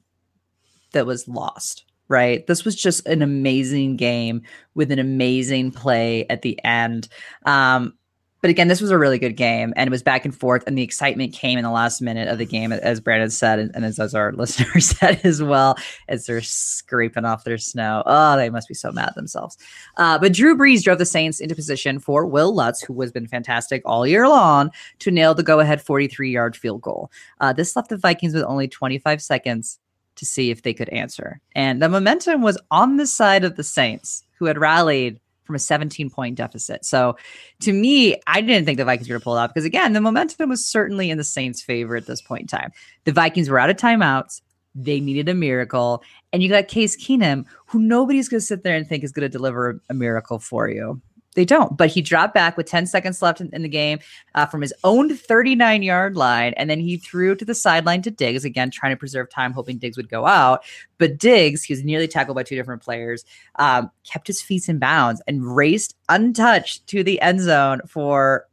that was lost, right? This was just an amazing game with an amazing play at the end. Um, but again, this was a really good game and it was back and forth, and the excitement came in the last minute of the game, as Brandon said, and, and as, as our listener said as well, as they're scraping off their snow. Oh, they must be so mad themselves. Uh, but Drew Brees drove the Saints into position for Will Lutz, who has been fantastic all year long, to nail the go ahead 43 yard field goal. Uh, this left the Vikings with only 25 seconds to see if they could answer. And the momentum was on the side of the Saints, who had rallied from a 17 point deficit. So to me, I didn't think the Vikings were going to pull it off because, again, the momentum was certainly in the Saints' favor at this point in time. The Vikings were out of timeouts. They needed a miracle. And you got Case Keenum, who nobody's going to sit there and think is going to deliver a miracle for you. They don't. But he dropped back with 10 seconds left in, in the game uh, from his own 39 yard line. And then he threw to the sideline to Diggs, again, trying to preserve time, hoping Diggs would go out. But Diggs, he was nearly tackled by two different players, um, kept his feet in bounds and raced untouched to the end zone for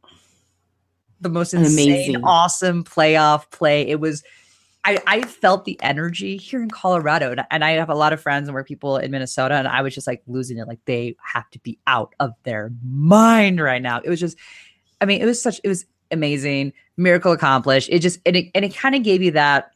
the most insane, amazing- awesome playoff play. It was. I, I felt the energy here in Colorado, and, and I have a lot of friends and we're people in Minnesota, and I was just like losing it. Like they have to be out of their mind right now. It was just, I mean, it was such, it was amazing, miracle accomplished. It just, and it, and it kind of gave you that,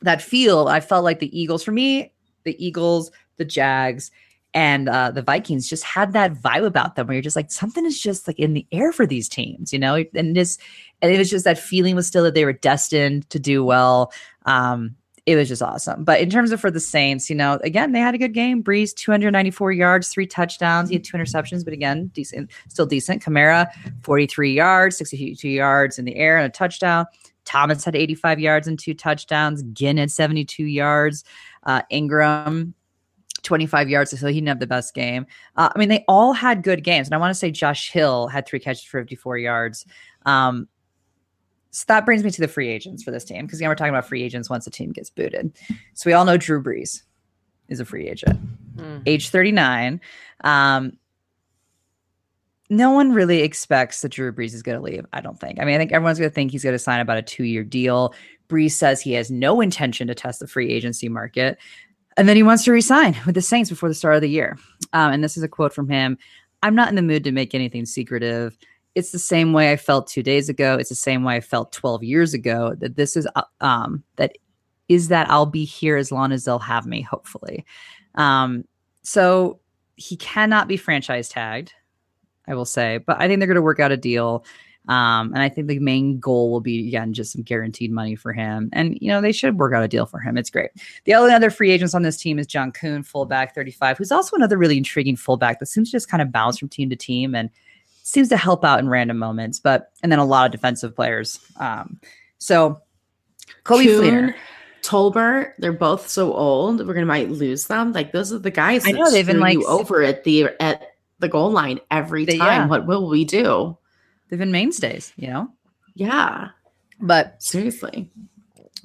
that feel. I felt like the Eagles, for me, the Eagles, the Jags, and uh, the Vikings just had that vibe about them where you're just like something is just like in the air for these teams, you know. And this, and it was just that feeling was still that they were destined to do well. Um, it was just awesome. But in terms of for the Saints, you know, again they had a good game. Brees 294 yards, three touchdowns. He had two interceptions, but again, decent, still decent. Kamara 43 yards, 62 yards in the air and a touchdown. Thomas had 85 yards and two touchdowns. Ginn had 72 yards. Uh, Ingram 25 yards, so he didn't have the best game. Uh, I mean, they all had good games. And I want to say Josh Hill had three catches for 54 yards. Um, so that brings me to the free agents for this team because again, we're talking about free agents once a team gets booted. So we all know Drew Brees is a free agent, Mm. age 39. Um, no one really expects that Drew Brees is going to leave. I don't think. I mean, I think everyone's going to think he's going to sign about a two year deal. Brees says he has no intention to test the free agency market. And then he wants to resign with the Saints before the start of the year. Um, and this is a quote from him I'm not in the mood to make anything secretive. It's the same way I felt two days ago. It's the same way I felt 12 years ago. That this is, uh, um, that is that I'll be here as long as they'll have me, hopefully. Um, so he cannot be franchise tagged, I will say, but I think they're going to work out a deal. Um, and I think the main goal will be again just some guaranteed money for him. And you know they should work out a deal for him. It's great. The only other free agents on this team is John Kuhn, fullback, 35, who's also another really intriguing fullback that seems to just kind of bounce from team to team and seems to help out in random moments. But and then a lot of defensive players. Um, so Kobe Kuhn, Fleener. Tolbert, they're both so old. We're gonna might lose them. Like those are the guys I know, they've been, like, you over at the at the goal line every They- time. yeah. What will we do? They've been mainstays, you know. Yeah, But seriously.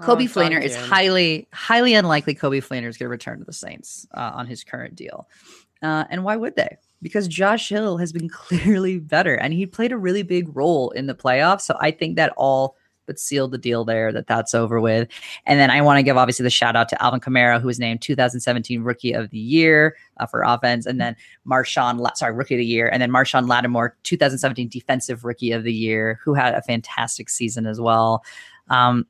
Kobe Oh, John Fleener is highly, highly unlikely Coby Fleener is going to return to the Saints uh, on his current deal. Uh, and why would they? Because Josh Hill has been clearly better and he played a really big role in the playoffs. So I think that all that sealed the deal there that that's over with. And then I want to give obviously the shout out to Alvin Kamara, who was named 2017 Rookie of the Year uh, for offense, and then Marshon, sorry, Rookie of the Year, and then Marshon Lattimore, 2017 Defensive Rookie of the Year, who had a fantastic season as well. Um,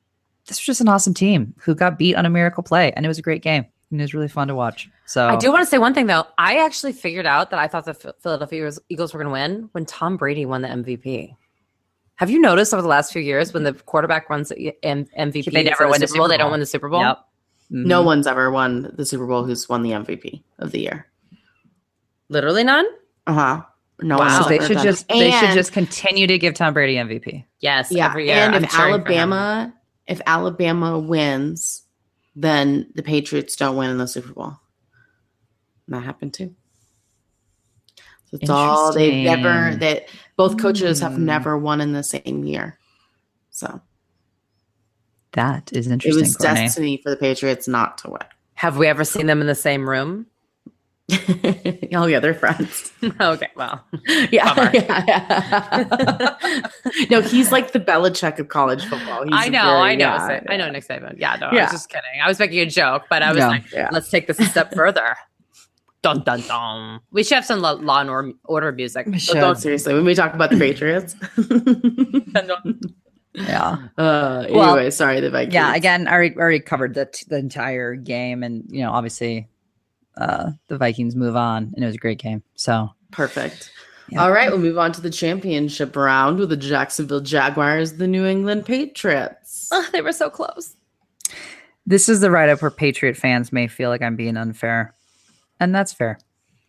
this was just an awesome team who got beat on a miracle play, and it was a great game. And it was really fun to watch. So I do want to say one thing though. I actually figured out that I thought the Philadelphia Eagles were going to win when Tom Brady won the MVP. Have you noticed over the last few years when the quarterback runs M- MVP, They never win the Super Bowl, Super they don't win the Super Bowl. Yep. No Mhm. one's ever won the Super Bowl who's won the MVP of the year. Literally none. Uh huh. No Wow. So they should done just it. they should just continue to give Tom Brady MVP. Yes, yeah. every year. and I'm if cheering for him. Alabama, if Alabama wins, then the Patriots don't win in the Super Bowl. And that happened too. So it's all they've never Interesting. that both coaches have Hmm. never won in the same year. So That is interesting. it was Courtney. destiny for the Patriots not to win. have we ever seen them in the same room? win. oh yeah, they're friends. okay, well, Yeah, yeah, yeah. no, he's like the Belichick of college football. He's I know, very- I know, yeah, Sa- I know Nick Saban. Yeah, no, I Yeah. was just kidding. I was making a joke, but I was Yeah. like, Yeah. let's take this a step further. Dun dun dun. We should have some Law, law and Or- Order music. We So don't seriously when we talk about the Patriots. Yeah. uh, anyway, Well, sorry, the Vikings. Yeah. Again, I already, already covered the the entire game, and you know, obviously, uh, the Vikings move on, and it was a great game. So perfect. Yeah. All right, we'll move on to the championship round with the Jacksonville Jaguars, the New England Patriots. Oh, they were so close. this is the write up where Patriot fans may feel like I'm being unfair, and that's fair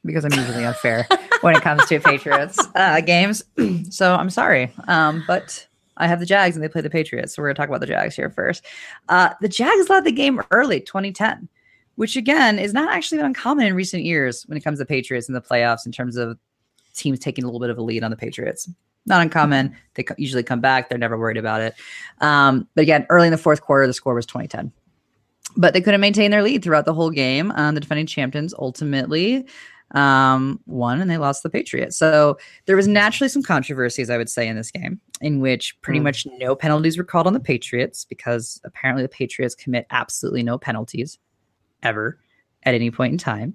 because I'm usually unfair when it comes to Patriots uh, games. so I'm sorry, um, but I have the Jags and they play the Patriots. So we're gonna talk about the Jags here first. Uh, the Jags led the game early, 2010, which again is not actually uncommon in recent years when it comes to Patriots in the playoffs in terms of teams taking a little bit of a lead on the Patriots. Not uncommon. They usually come back. They're never worried about it. Um, but again, early in the fourth quarter, the score was 2010 but they couldn't maintain their lead throughout the whole game. Um, the defending champions ultimately um, won and they lost the Patriots. So there was naturally some controversies, I would say, in this game, in which pretty Mm. much no penalties were called on the Patriots because apparently the Patriots commit absolutely no penalties ever at any point in time.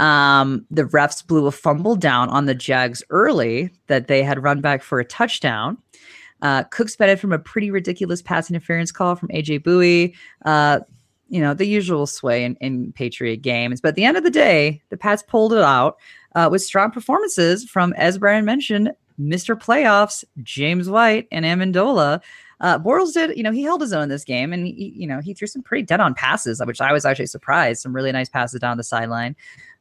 Um, the refs blew a fumble down on the Jags early that they had run back for a touchdown. Uh, Cooks betted from a pretty ridiculous pass interference call from AJ Bouye. Uh, you know, the usual sway in, in Patriot games. But at the end of the day, the Pats pulled it out uh, with strong performances from, as Brian mentioned, Mr. Playoffs, James White and Amendola. Uh, Bortles did, you know, he held his own in this game and, he, you know, he threw some pretty dead on passes, which I was actually surprised. Some really nice passes down the sideline.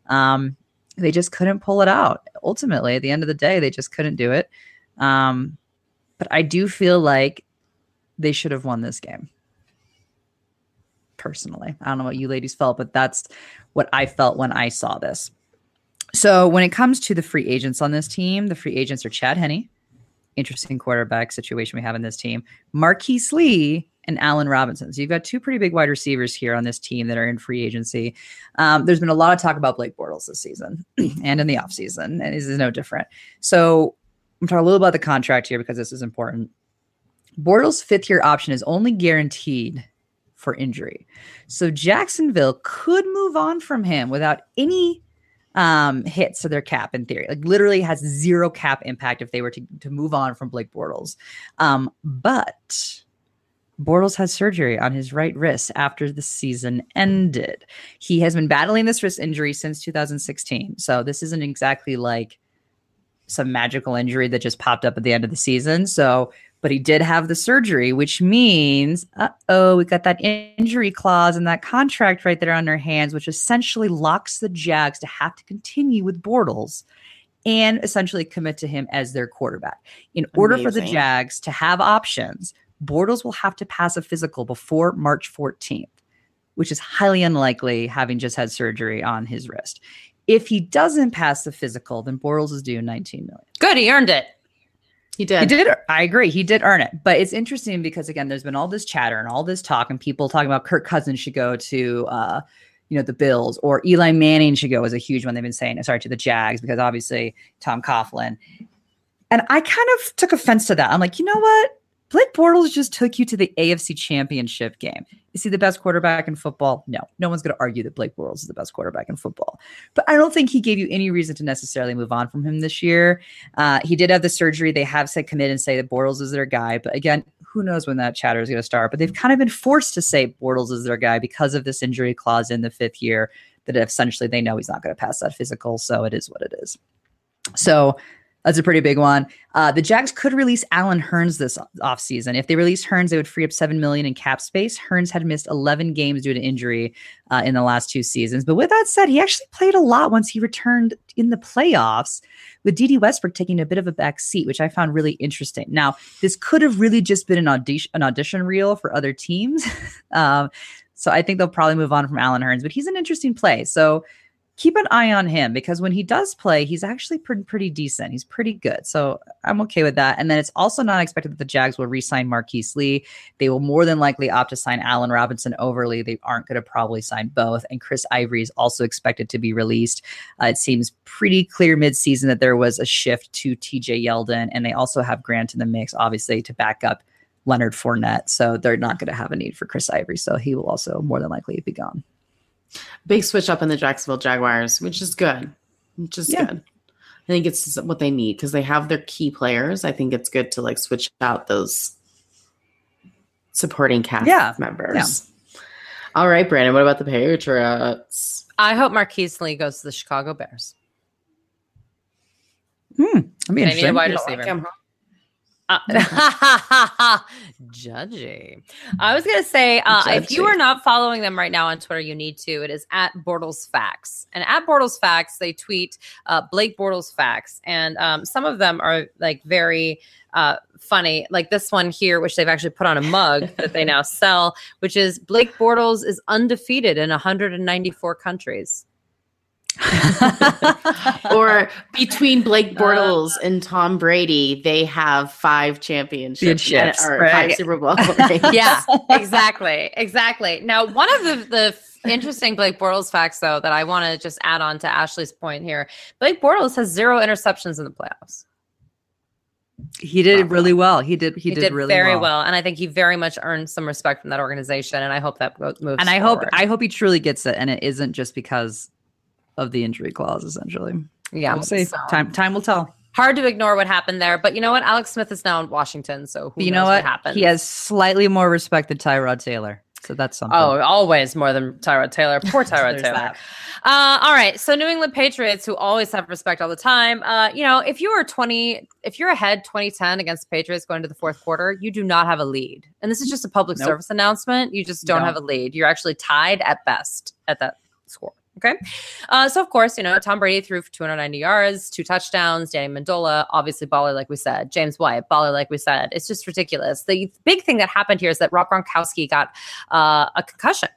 Um, they just couldn't pull it out. Ultimately, at the end of the day, they just couldn't do it. Um, but I do feel like they should have won this game personally. I don't know what you ladies felt, but that's what I felt when I saw this. So when it comes to the free agents on this team, the free agents are Chad Henne, interesting quarterback situation we have in this team, Marquise Lee, and Allen Robinson. So you've got two pretty big wide receivers here on this team that are in free agency. Um, there's been a lot of talk about Blake Bortles this season and in the offseason, and this is no different. So I'm talking a little about the contract here because this is important. Bortles' fifth year option is only guaranteed for injury. So Jacksonville could move on from him without any um, hits to their cap in theory. Like literally has zero cap impact if they were to, to move on from Blake Bortles. Um, but Bortles had surgery on his right wrist after the season ended. He has been battling this wrist injury since 2016. So this isn't exactly like some magical injury that just popped up at the end of the season. So, but he did have the surgery, which means, uh oh, we got that injury clause in that contract right there on their hands, which essentially locks the Jags to have to continue with Bortles and essentially commit to him as their quarterback. In order for the Jags to have options, Bortles will have to pass a physical before March 14th, which is highly unlikely having just had surgery on his wrist. If he doesn't pass the physical, then Bortles is due 19 million. Good, he earned it. He did. He did. I agree. He did earn it. But it's interesting because again, there's been all this chatter and all this talk, and people talking about Kirk Cousins should go to, uh, you know, the Bills or Eli Manning should go is a huge one. They've been saying, sorry, to the Jags because obviously Tom Coughlin. And I kind of took offense to that. I'm like, you know what? Blake Bortles just took you to the AFC Championship game. Is he the best quarterback in football? No. No one's going to argue that Blake Bortles is the best quarterback in football. But I don't think he gave you any reason to necessarily move on from him this year. Uh, he did have the surgery. They have said commit and say that Bortles is their guy. But again, who knows when that chatter is going to start? But they've kind of been forced to say Bortles is their guy because of this injury clause in the fifth year that essentially they know he's not going to pass that physical. So it is what it is. So that's a pretty big one. Uh, the Jags could release Allen Hurns this offseason. If they release Hurns, they would free up seven million in cap space. Hurns had missed 11 games due to injury uh, in the last two seasons. But with that said, he actually played a lot once he returned in the playoffs, with Dede Westbrook taking a bit of a back seat, which I found really interesting. Now, this could have really just been an audition, an audition reel for other teams. um, so I think they'll probably move on from Allen Hurns, but he's an interesting play. So keep an eye on him because when he does play, he's actually pretty, pretty decent. He's pretty good. So I'm okay with that. And then it's also not expected that the Jags will re sign Marquise Lee. They will more than likely opt to sign Allen Robinson overly. They aren't going to probably sign both. And Chris Ivory is also expected to be released. Uh, it seems pretty clear midseason that there was a shift to TJ Yeldon. And they also have Grant in the mix, obviously, to back up. Leonard Fournette, so they're not going to have a need for Chris Ivory, so he will also more than likely be gone big switch up in the Jacksonville Jaguars, which is good. Which is yeah. good. I think it's what they need because they have their key players. I think it's good to like switch out those supporting cast yeah. members. Yeah. All right, Brandon, what about the Patriots? I hope Marquise Lee goes to the Chicago Bears. Hmm. I mean, I need a wide receiver. Uh, judgy. I was gonna say, uh, if you are not following them right now on Twitter, you need to. It is at Bortles Facts, and at Bortles Facts, they tweet uh, Blake Bortles Facts, and um, some of them are like very uh, funny, like this one here, which they've actually put on a mug that they now sell, which is Blake Bortles is undefeated in 194 countries. or between Blake Bortles uh, and Tom Brady, they have five championships or right. five Super Bowl. yeah, exactly, exactly. Now, one of the the interesting Blake Bortles facts, though, that I want to just add on to Ashley's point here: Blake Bortles has zero interceptions in the playoffs. He did really well. He did. He, he did, did, really very well. well. and I think he very much earned some respect from that organization. And I hope that moves. And I forward. hope I hope he truly gets it, and it isn't just because of the injury clause, essentially. Yeah, we'll see. So. Time time will tell. Hard to ignore what happened there, but you know what? Alex Smith is now in Washington, so you know what? what happened. He has slightly more respect than Tyrod Taylor, so that's something. Oh, always more than Tyrod Taylor. Poor Tyrod Taylor. Uh, all right, so New England Patriots, who always have respect all the time. Uh, you know, if you are twenty, if you're ahead twenty ten against the Patriots going to the fourth quarter, you do not have a lead, and this is just a public nope. service announcement. You just don't, don't have a lead. You're actually tied at best at that score. Okay. Uh, so, of course, you know, Tom Brady threw for 290 yards, two touchdowns. Danny Amendola, obviously baller, like we said. James White, baller, like we said. It's just ridiculous. The big thing that happened here is that Rob Gronkowski got uh, a concussion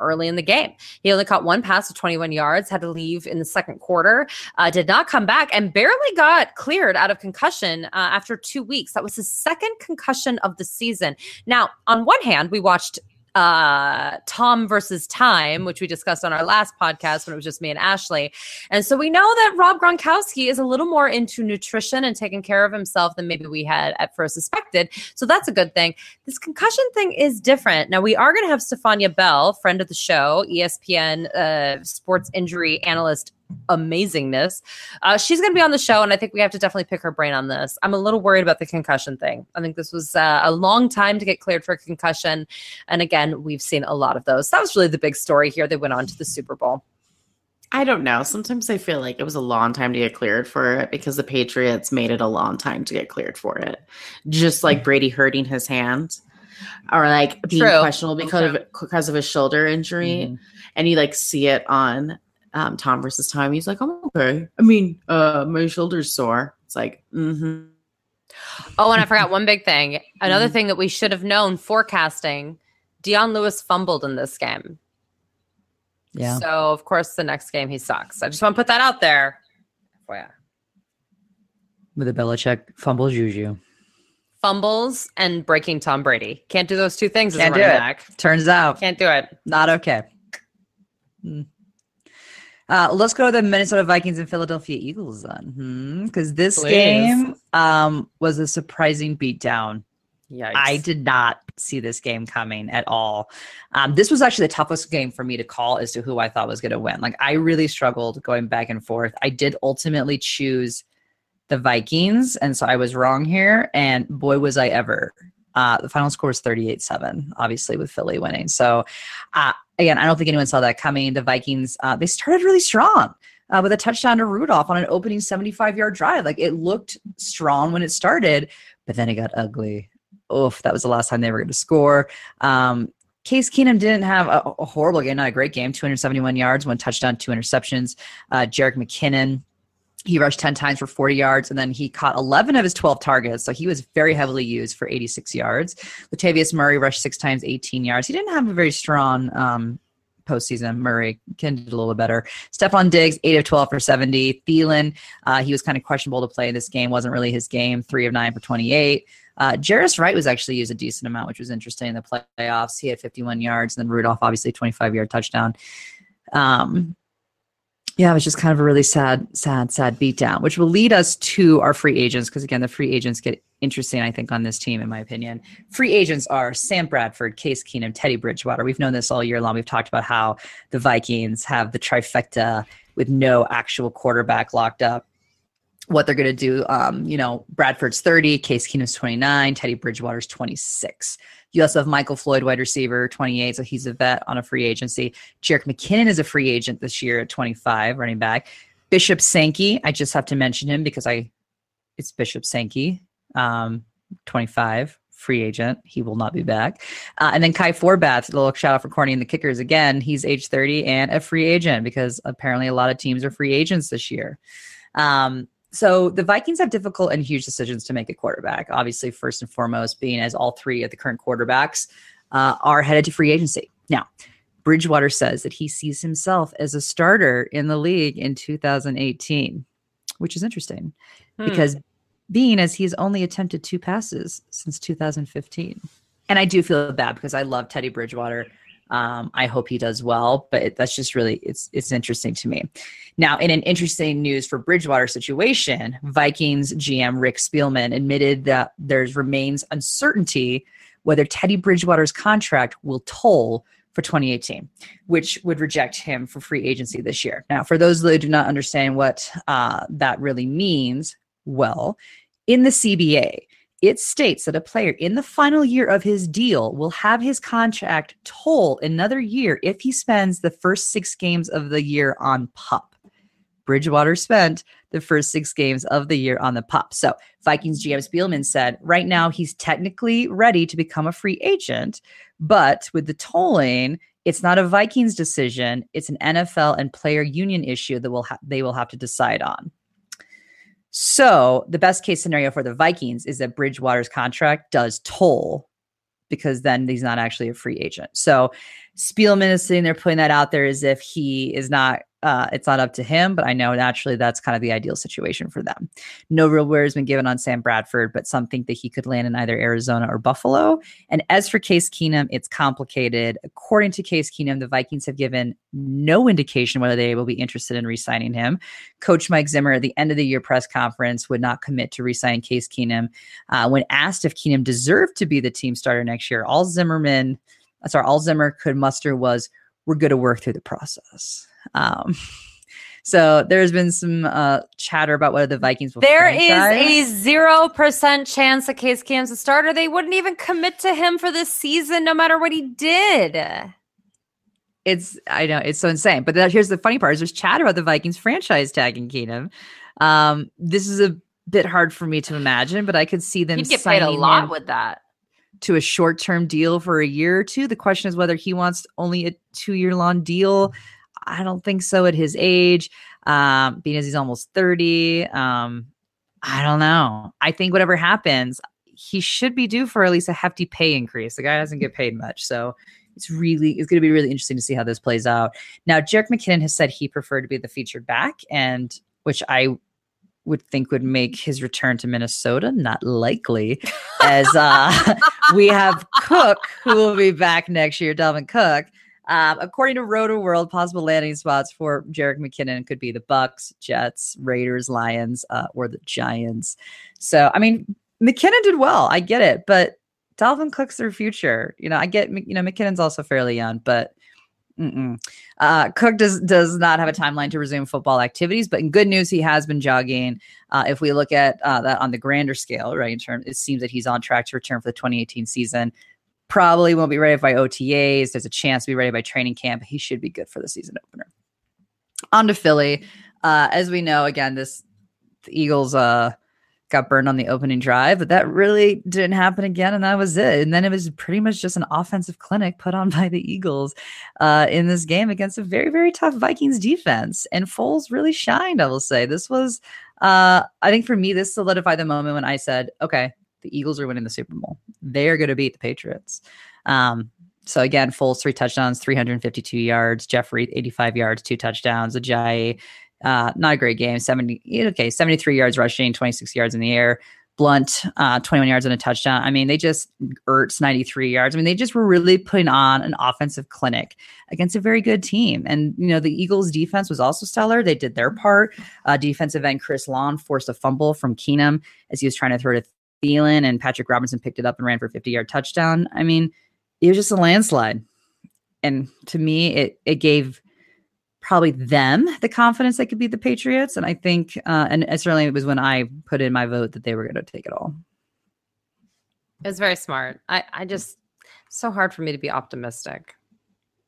early in the game. He only caught one pass of 21 yards, had to leave in the second quarter, uh, did not come back, and barely got cleared out of concussion uh, after two weeks. That was his second concussion of the season. Now, on one hand, we watched uh, Tom versus Time, which we discussed on our last podcast when it was just me and Ashley. And so we know that Rob Gronkowski is a little more into nutrition and taking care of himself than maybe we had at first suspected. So that's a good thing. This concussion thing is different. Now we are going to have Stephania Bell, friend of the show, ESPN uh, sports injury analyst amazingness. Uh, she's going to be on the show, and I think we have to definitely pick her brain on this. I'm a little worried about the concussion thing. I think this was uh, a long time to get cleared for a concussion. And again, we've seen a lot of those. That was really the big story here. They went on to the Super Bowl. I don't know. Sometimes I feel like it was a long time to get cleared for it because the Patriots made it a long time to get cleared for it. Just like Brady hurting his hand or like being True. questionable because of because of a shoulder injury. Mm-hmm. And you like see it on um, Tom versus Time. He's like, I'm okay. I mean, uh, my shoulder's sore. It's like, mm-hmm. Oh, and I forgot one big thing. Another mm-hmm. thing that we should have known forecasting Dion Lewis fumbled in this game. Yeah. So, of course, the next game he sucks. I just want to put that out there. Oh, yeah. With a Belichick fumble juju. Fumbles and breaking Tom Brady. Can't do those two things Can't do it. Back. Turns out. Can't do it. Not okay. Mm. Uh, let's go to the Minnesota Vikings and Philadelphia Eagles then, because hmm? this Please. game um, was a surprising beatdown Yeah, I did not see this game coming at all. Um, this was actually the toughest game for me to call as to who I thought was going to win. Like I really struggled going back and forth. I did ultimately choose the Vikings, and so I was wrong here. And boy, was I ever! Uh, the final score was 38-7, obviously with Philly winning. So uh, again, I don't think anyone saw that coming. The Vikings uh, they started really strong. Uh, with a touchdown to Rudolph on an opening 75 yard drive. Like it looked strong when it started, but then it got ugly oof, that was the last time they were going to score. Um, Case Keenum didn't have a, a, horrible game, not a great game. 271 yards, one touchdown, two interceptions. Uh, Jerick McKinnon, he rushed 10 times for 40 yards, and then he caught 11 of his 12 targets. So he was very heavily used for 86 yards. Latavius Murray rushed six times, 18 yards. He didn't have a very strong um, postseason. Murray can do a little better. Stefon Diggs, 8 of 12 for 70. Thielen, uh, he was kind of questionable to play this game. Wasn't really his game. 3 of 9 for 28. Uh, Jarius Wright was actually used a decent amount, which was interesting in the playoffs. He had 51 yards, and then Rudolph, obviously, 25 yard touchdown. Um, yeah, it was just kind of a really sad, sad, sad beatdown, which will lead us to our free agents. Because again, the free agents get interesting, I think, on this team, in my opinion. Free agents are Sam Bradford, Case Keenum, Teddy Bridgewater. We've known this all year long. We've talked about how the Vikings have the trifecta with no actual quarterback locked up what they're going to do. Um, you know, Bradford's 30, Case Keenum's 29, Teddy Bridgewater's 26. You also have Michael Floyd, wide receiver, 28, so he's a vet on a free agency. Jerick McKinnon is a free agent this year at 25, running back. Bishop Sankey, I just have to mention him because I, it's Bishop Sankey, um, 25, free agent. He will not be back. Uh, and then Kai Forbath, a little shout out for Corny and the Kickers again. He's age 30 and a free agent because apparently a lot of teams are free agents this year. Um, so the Vikings have difficult and huge decisions to make at quarterback. Obviously, first and foremost, being as all three of the current quarterbacks uh, are headed to free agency. Now, Bridgewater says that he sees himself as a starter in the league in 2018, which is interesting hmm. because being as he's only attempted two passes since 2015. And I do feel bad because I love Teddy Bridgewater. Um, I hope he does well, but it, that's just really it's it's interesting to me. Now, in an interesting news for Bridgewater situation, Vikings GM Rick Spielman admitted that there's remains uncertainty whether Teddy Bridgewater's contract will toll for 2018, which would reject him for free agency this year. Now, for those that do not understand what uh, that really means, well, in the CBA, it states that a player in the final year of his deal will have his contract toll another year if he spends the first six games of the year on pup. Bridgewater spent the first six games of the year on the pup. So Vikings GM Spielman said right now he's technically ready to become a free agent, but with the tolling, it's not a Vikings decision. It's an NFL and player union issue that will ha- they will have to decide on. So the best case scenario for the Vikings is that Bridgewater's contract does toll because then he's not actually a free agent. So Spielman is sitting there putting that out there as if he is not uh, it's not up to him, but I know naturally that's kind of the ideal situation for them. No real word has been given on Sam Bradford, but some think that he could land in either Arizona or Buffalo. And as for Case Keenum, it's complicated. According to Case Keenum, the Vikings have given no indication whether they will be interested in re-signing him. Coach Mike Zimmer at the end of the year press conference would not commit to re-signing Case Keenum. Uh, when asked if Keenum deserved to be the team starter next year, all Zimmerman, sorry, all Zimmer could muster was, "We're going to work through the process." Um, so there's been some uh, chatter about whether the Vikings will. There franchise. is a zero percent chance that Case Keenum's a starter. They wouldn't even commit to him for this season, no matter what he did. It's I know it's so insane. But that, here's the funny part: is there's chatter about the Vikings franchise tagging Keenum. Um, this is a bit hard for me to imagine, but I could see them. You'd get paid a lot with that to a short term deal for a year or two. The question is whether he wants only a two year long deal. I don't think so at his age, um, being as he's almost 30. Um, I don't know. I think whatever happens, he should be due for at least a hefty pay increase. The guy doesn't get paid much. So it's really it's going to be really interesting to see how this plays out. Now, Jerick McKinnon has said he preferred to be the featured back, and which I would think would make his return to Minnesota not likely, as uh, we have Cook who will be back next year, Dalvin Cook. Um, according to Roto World, possible landing spots for Jerick McKinnon could be the Bucs, Jets, Raiders, Lions, uh, or the Giants. So, I mean, McKinnon did well. I get it, but Dalvin Cook's their future. You know, I get you know McKinnon's also fairly young, but Mm-mm. Uh, Cook does does not have a timeline to resume football activities, but in good news, he has been jogging. Uh, if we look at uh, that on the grander scale, right, in terms, it seems that he's on track to return for the 2018 season. Probably won't be ready by OTAs. There's a chance to be ready by training camp. He should be good for the season opener. On to Philly. Uh, as we know, again, this the Eagles uh, got burned on the opening drive, but that really didn't happen again, and that was it. And then it was pretty much just an offensive clinic put on by the Eagles uh, in this game against a very, very tough Vikings defense. And Foles really shined, I will say. This was, uh, I think for me, this solidified the moment when I said, okay, the Eagles are winning the Super Bowl. They are going to beat the Patriots. Um, so again, Foles three touchdowns, 352 yards. Jeffery 85 yards, two touchdowns. Ajayi uh, not a great game. 70, okay, 73 yards rushing, 26 yards in the air. Blount, uh, 21 yards and a touchdown. I mean, they just Ertz 93 yards. I mean, they just were really putting on an offensive clinic against a very good team. And you know, the Eagles' defense was also stellar. They did their part. Uh, defensive end Chris Long forced a fumble from Keenum as he was trying to throw to Thielen, and Patrick Robinson picked it up and ran for a 50 yard touchdown. I mean, it was just a landslide. And to me, it it gave probably them the confidence they could beat the Patriots. And I think, uh, and certainly it was when I put in my vote that they were going to take it all. It was very smart. I, I just, so hard for me to be optimistic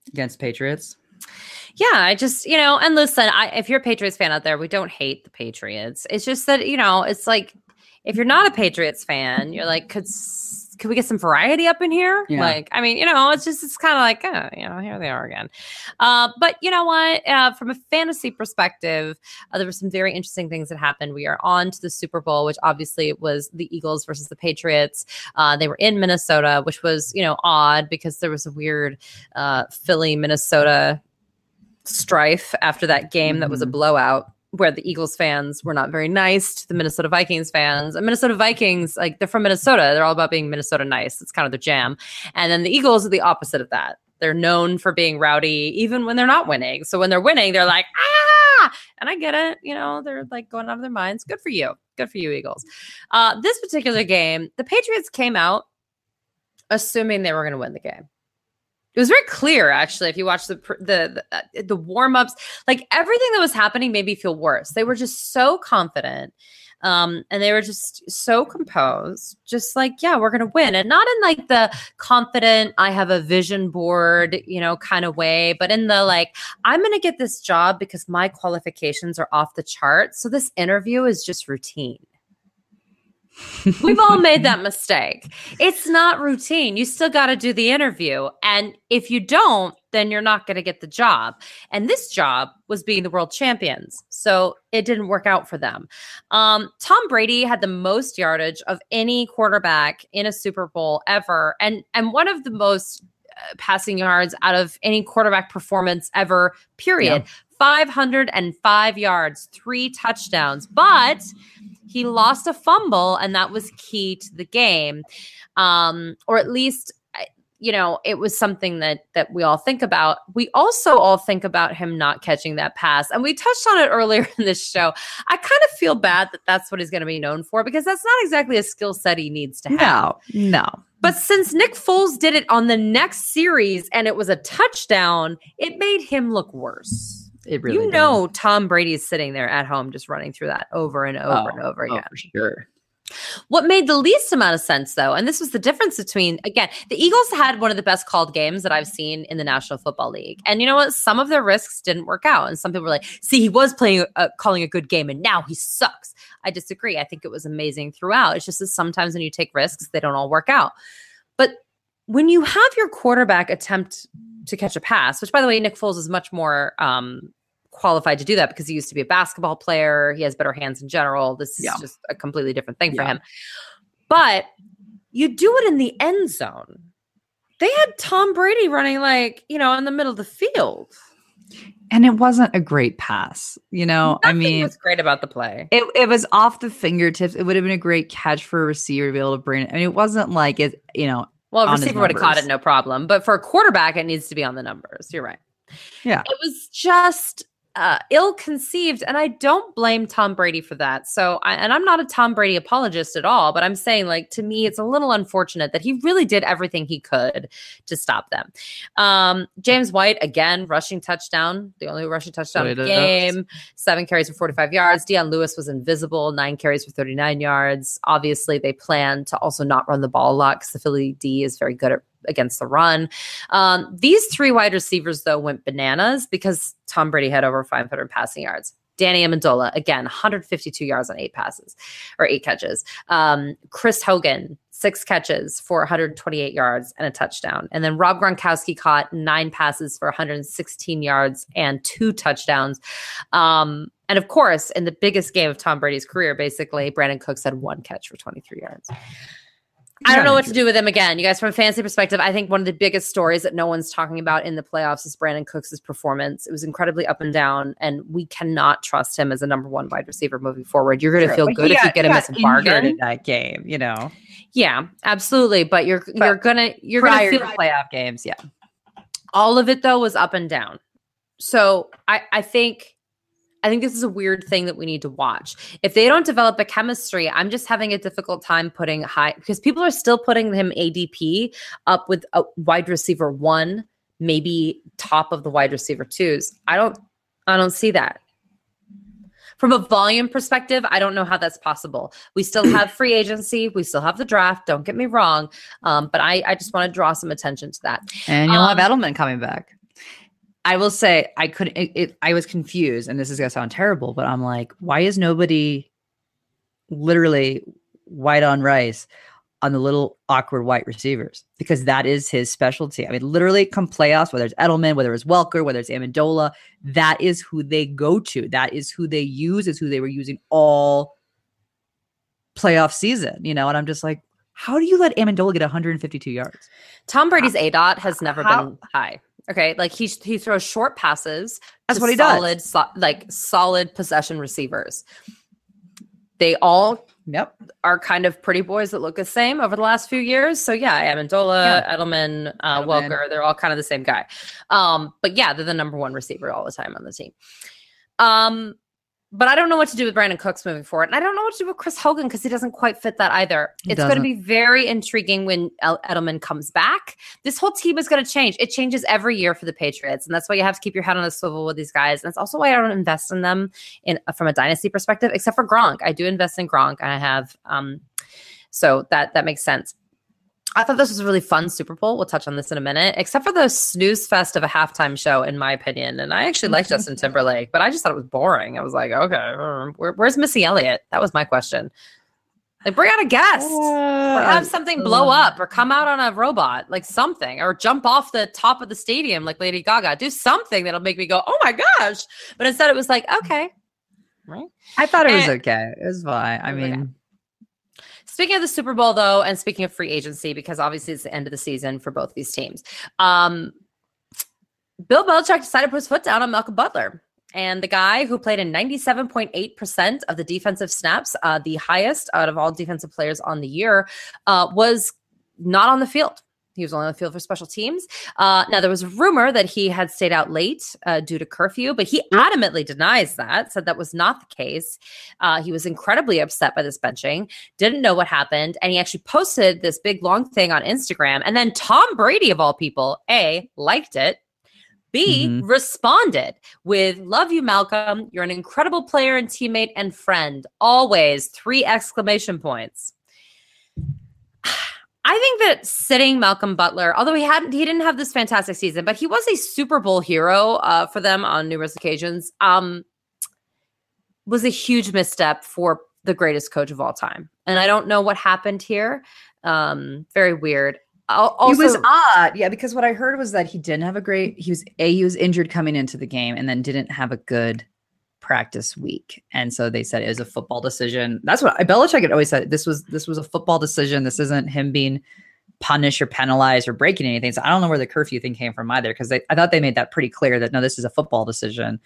against Patriots. Yeah, I just, you know, and listen, I, if you're a Patriots fan out there, we don't hate the Patriots. It's just that, you know, it's like if you're not a Patriots fan, you're like, could can we get some variety up in here? Yeah. Like, I mean, you know, it's just, it's kind of like, oh, you know, here they are again. Uh, but you know what? Uh, from a fantasy perspective, uh, there were some very interesting things that happened. We are on to the Super Bowl, which obviously was the Eagles versus the Patriots. Uh, they were in Minnesota, which was, you know, odd because there was a weird uh, Philly, Minnesota strife after that game mm-hmm. that was a mm-hmm. blowout where the Eagles fans were not very nice to the Minnesota Vikings fans. And Minnesota Vikings, like they're from Minnesota, they're all about being Minnesota nice. It's kind of the jam. And then the Eagles are the opposite of that. They're known for being rowdy even when they're not winning. So when they're winning, they're like, ah, and I get it. You know, they're like going out of their minds. Good for you. Good for you, Eagles. Uh, this particular game, the Patriots came out assuming they were going to win the game. It was very clear, actually, if you watch the the the, uh, the warm ups, like everything that was happening made me feel worse. They were just so confident, um, and they were just so composed, just like, yeah, we're gonna win, and not in like the confident, I have a vision board, you know, kind of way, but in the like, I'm gonna get this job because my qualifications are off the chart. So this interview is just routine. We've all made that mistake. It's not routine. You still got to do the interview. And if you don't, then you're not going to get the job. And this job was being the world champions. So it didn't work out for them. Um, Tom Brady had the most yardage of any quarterback in a Super Bowl ever. And, and one of the most uh, passing yards out of any quarterback performance ever, period. Yeah. 505 yards, three touchdowns. But he lost a fumble, and that was key to the game. Um, or at least you know it was something that that we all think about. We also all think about him not catching that pass and we touched on it earlier in this show. I kind of feel bad that that's what he's going to be known for because that's not exactly a skill set he needs to have. No no. But since nick foles did it on the next series and it was a touchdown it made him look worse it really you know Tom Brady is sitting there at home just running through that over and over oh, and over oh, again. Oh, for sure. What made the least amount of sense, though, and this was the difference between, again, the Eagles had one of the best called games that I've seen in the National Football League. And you know what? Some of their risks didn't work out. And some people were like, see, he was playing, uh, calling a good game, and now he sucks. I disagree. I think it was amazing throughout. It's just that sometimes when you take risks, they don't all work out. But when you have your quarterback attempt to catch a pass, which by the way, Nick Foles is much more um, qualified to do that because he used to be a basketball player. He has better hands in general. This is yeah. just a completely different thing for him. But you do it in the end zone. They had Tom Brady running like, you know, in the middle of the field. And it wasn't a great pass, you know. Nothing I mean, what's great about the play? It, it was off the fingertips. It would have been a great catch for a receiver to be able to bring it. I mean, it wasn't like it, you know. Well, a receiver would have caught it no problem, but for a quarterback, it needs to be on the numbers. You're right. Yeah, it was just uh, ill conceived, and I don't blame Tom Brady for that. So, I, and I'm not a Tom Brady apologist at all, but I'm saying, like, to me, it's a little unfortunate that he really did everything he could to stop them. Um, James White, again, rushing touchdown, the only rushing touchdown of the game, seven carries for 45 yards. Dion Lewis was invisible, nine carries for 39 yards. Obviously, they plan to also not run the ball a lot because the Philly D is very good at against the run. Um, these three wide receivers, though, went bananas because Tom Brady had over 500 passing yards. Danny Amendola, again, 152 yards on eight passes or eight catches. Um, Chris Hogan, six catches for 128 yards and a touchdown. And then Rob Gronkowski caught nine passes for 116 yards and two touchdowns. Um, and of course, in the biggest game of Tom Brady's career, basically, Brandin Cooks had one catch for 23 yards. I don't know what to do with him again. You guys, from a fantasy perspective, I think one of the biggest stories that no one's talking about in the playoffs is Brandin Cooks' performance. It was incredibly up and down, and we cannot trust him as a number one wide receiver moving forward. You're going to feel But good if you get him as a bargain. in that game, you know. Yeah, absolutely. But you're you're gonna you're gonna feel playoff games, yeah. all of it though was up and down. So I I think I think this is a weird thing that we need to watch. If they don't develop a chemistry, I'm just having a difficult time putting high because people are still putting him ADP up with a wide receiver one, maybe top of the wide receiver twos. I don't I don't see that. From a volume perspective, I don't know how that's possible. We still have free agency, we still have the draft. Don't get me wrong, um, but I, I just want to draw some attention to that. And you'll Um, have Edelman coming back. I will say I couldn't. It, it, I was confused, and this is gonna sound terrible, but I'm like, why is nobody literally white on rice on the little awkward white receivers? Because that is his specialty. I mean, literally, come playoffs, whether it's Edelman, whether it's Welker, whether it's Amendola, that is who they go to. That is who they use. Is who they were using all playoff season. You know, and I'm just like, how do you let Amendola get 152 yards? Tom Brady's aDOT has never how- been high. Okay, like he he throws short passes. That's what he does. solid, so- like solid possession receivers. They all Yep. are kind of pretty boys that look the same over the last few years. So yeah, Amendola, Edelman, uh, Edelman. Welker, they're all kind of the same guy. Um, but yeah, they're the number one receiver all the time on the team. Um, but I don't know what to do with Brandin Cooks moving forward, and I don't know what to do with Chris Hogan because he doesn't quite fit that either. He it's going to be very intriguing when El- Edelman comes back. This whole team is going to change. It changes every year for the Patriots, and that's why you have to keep your head on a swivel with these guys. And that's also why I don't invest in them in from a dynasty perspective, except for Gronk. I do invest in Gronk, and I have. Um, so that that makes sense. I thought this was a really fun Super Bowl. We'll touch on this in a minute, except for the snooze fest of a halftime show, in my opinion. And I actually like Justin Timberlake, but I just thought it was boring. I was like, okay, uh, where, where's Missy Elliott? That was my question. Like, bring out a guest, or have something blow up, or come out on a robot, like something, or jump off the top of the stadium like Lady Gaga. Do something that'll make me go, oh my gosh! But instead, it was like, okay, right. I thought it was okay. It was fine. I mean, okay. Speaking of the Super Bowl, though, and speaking of free agency, because obviously it's the end of the season for both these teams, um, Bill Belichick decided to put his foot down on Malcolm Butler. And the guy who played in 97.8% of the defensive snaps, uh, the highest out of all defensive players on the year, uh, was not on the field. He was only on the field for special teams. Uh, now, there was a rumor that he had stayed out late uh, due to curfew, but he adamantly denies that, said that was not the case. Uh, he was incredibly upset by this benching, didn't know what happened, and he actually posted this big long thing on Instagram. And then Tom Brady, of all people, A, liked it. B Mhm. responded with love you malcolm you're an incredible player and teammate and friend always three exclamation points I think that sitting Malcolm Butler, although he hadn't, he didn't have this fantastic season, but he was a Super Bowl hero uh, for them on numerous occasions. Um, was a huge misstep for the greatest coach of all time, and I don't know what happened here. Um, very weird. Al- Also, it was odd. Yeah, because what I heard was that he didn't have a great. He was a he was injured coming into the game, and then didn't have a good practice week, and so they said it was a football decision. That's what I Belichick had always said. This was this was a football decision. This isn't him being punished or penalized or breaking anything. So I don't know where the curfew thing came from either, because I thought they made that pretty clear that no, this is a football decision.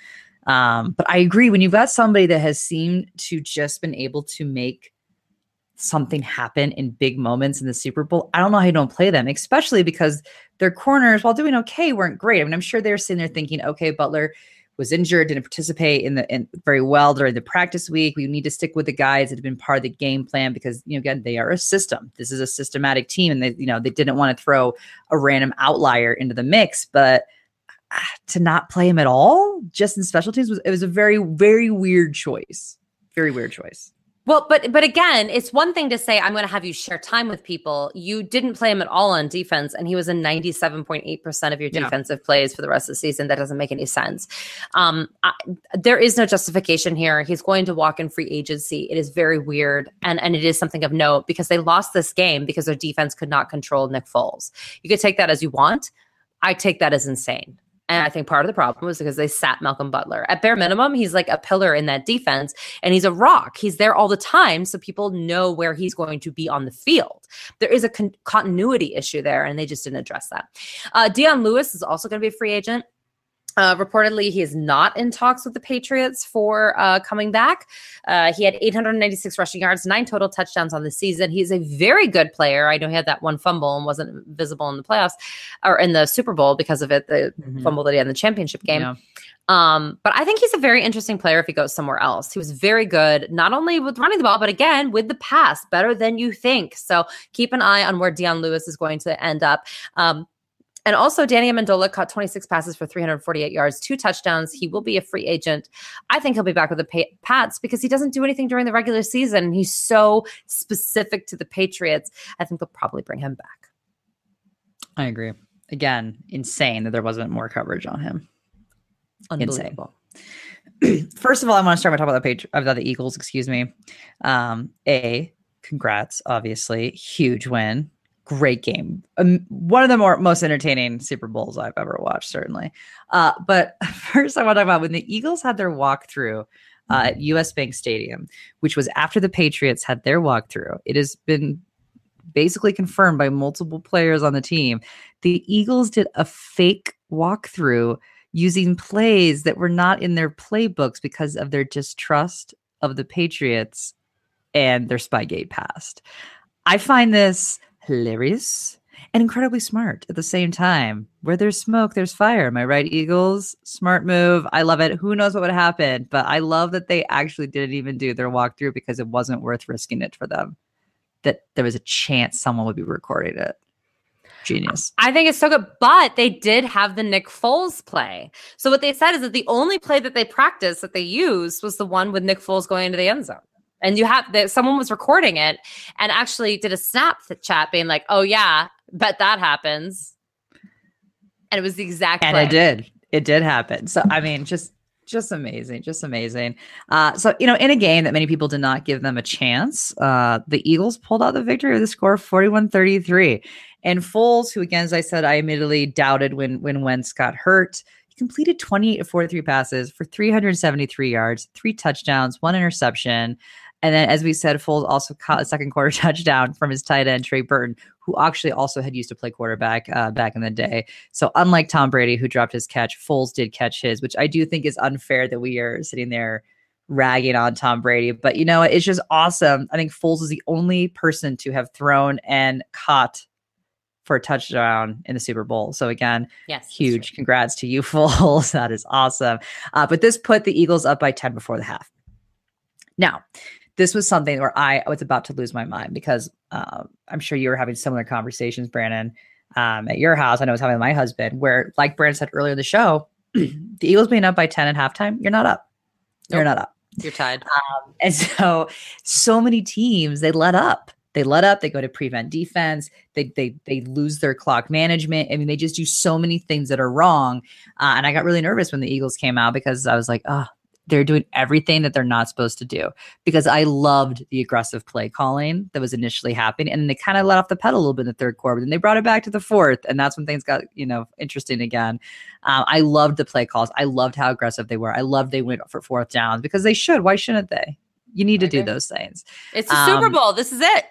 Um, but I agree when you've got somebody that has seemed to just been able to make something happen in big moments in the Super Bowl, I don't know how you don't play them, especially because their corners, while doing okay, weren't great. I mean, I'm sure they're sitting there thinking, okay, Butler, was injured, didn't participate in the in very well during the practice week. We need to stick with the guys that have been part of the game plan because you know again they are a system. This is a systematic team, and they you know they didn't want to throw a random outlier into the mix, but ah, to not play him at all just in special teams was it was a very very weird choice. Very weird choice. Well, but but again, it's one thing to say I'm going to have you share time with people. You didn't play him at all on defense, and he was in 97.8 percent of your Yeah. defensive plays for the rest of the season. That doesn't make any sense. Um, I, there is no justification here. He's going to walk in free agency. It is very weird, and and it is something of note because they lost this game because their defense could not control Nick Foles. You could take that as you want. I take that as insane. And I think part of the problem was because they sat Malcolm Butler. At bare minimum, he's like a pillar in that defense and he's a rock. He's there all the time. So people know where he's going to be on the field. There is a con- continuity issue there, and they just didn't address that. Uh, Dion Lewis is also going to be a free agent. Uh, reportedly, he is not in talks with the Patriots for uh, coming back. Uh, he had 896 rushing yards, nine total touchdowns on the season. He's a very good player. I know he had that one fumble and wasn't visible in the playoffs or in the Super Bowl because of it, the Mhm. fumble that he had in the championship game. Yeah. Um, but I think he's a very interesting player if he goes somewhere else. He was very good, not only with running the ball, but again with the pass, better than you think. So keep an eye on where Dion Lewis is going to end up. Um, and also, Danny Amendola caught 26 passes for 348 yards, two touchdowns. He will be a free agent. I think he'll be back with the Pats because he doesn't do anything during the regular season. He's so specific to the Patriots. I think they'll probably bring him back. I agree. Again, insane that there wasn't more coverage on him. Insane. Unbelievable. First of all, I want to start by talking about the page about the Eagles. Excuse me. Um, a congrats, obviously, huge win, great game, um, one of the more most entertaining Super Bowls I've ever watched, certainly. Uh, but first, I want to talk about when the Eagles had their walkthrough uh, at US Bank Stadium, which was after the Patriots had their walkthrough. It has been basically confirmed by multiple players on the team. The Eagles did a fake walkthrough using plays that were not in their playbooks because of their distrust of the Patriots and their Spygate past. I find this hilarious and incredibly smart at the same time. Where there's smoke, there's fire. Am I right, Eagles? Smart move. I love it. Who knows what would happen? But I love that they actually didn't even do their walkthrough because it wasn't worth risking it for them. That there was a chance someone would be recording it. Genius. I think it's so good, but they did have the Nick Foles play. So what they said is that the only play that they practiced that they used was the one with Nick Foles going into the end zone. And you have that someone was recording it and actually did a snap chat being like, "Oh yeah, bet that happens." And it was the exact and play. it did. It did happen. So i mean just just amazing just amazing. Uh so you know in a game that many people did not give them a chance uh the eagles pulled out the victory with a score of 41-33 and Foles, who again as i said i admittedly doubted when when wentz got hurt he completed 28 of 43 passes for 373 yards three touchdowns one interception and then, as we said, Foles also caught a second quarter touchdown from his tight end Trey Burton, who actually also had used to play quarterback uh, back in the day. So, unlike Tom Brady, who dropped his catch, Foles did catch his, which I do think is unfair that we are sitting there ragging on Tom Brady. But you know, it's just awesome. I think Foles is the only person to have thrown and caught for a touchdown in the Super Bowl. So again, yes, huge congrats to you, Foles. that is awesome. Uh, but this put the Eagles up by 10 before the half. Now, this was something where I was about to lose my mind because uh, I'm sure you were having similar conversations, Brandon, um, at your house. I know I was having with my husband, where, like Brandon said earlier in the show, the Eagles being up by 10 at halftime, you're not up. You're not up. You're tied. And so, so many teams they let up. They let up. They go to prevent defense. They they they lose their clock management. I mean, they just do so many things that are wrong. Uh, and I got really nervous when the Eagles came out because I was like, oh, they're doing everything that they're not supposed to do. Because I loved the aggressive play calling that was initially happening, and they kind of let off the pedal a little bit in the third quarter. But then they brought it back to the fourth, and that's when things got you know interesting again. Um, I loved the play calls. I loved how aggressive they were. I loved they went for fourth downs because they should. Why shouldn't they? You need to I do those things. It's the Super um, Bowl. This is it.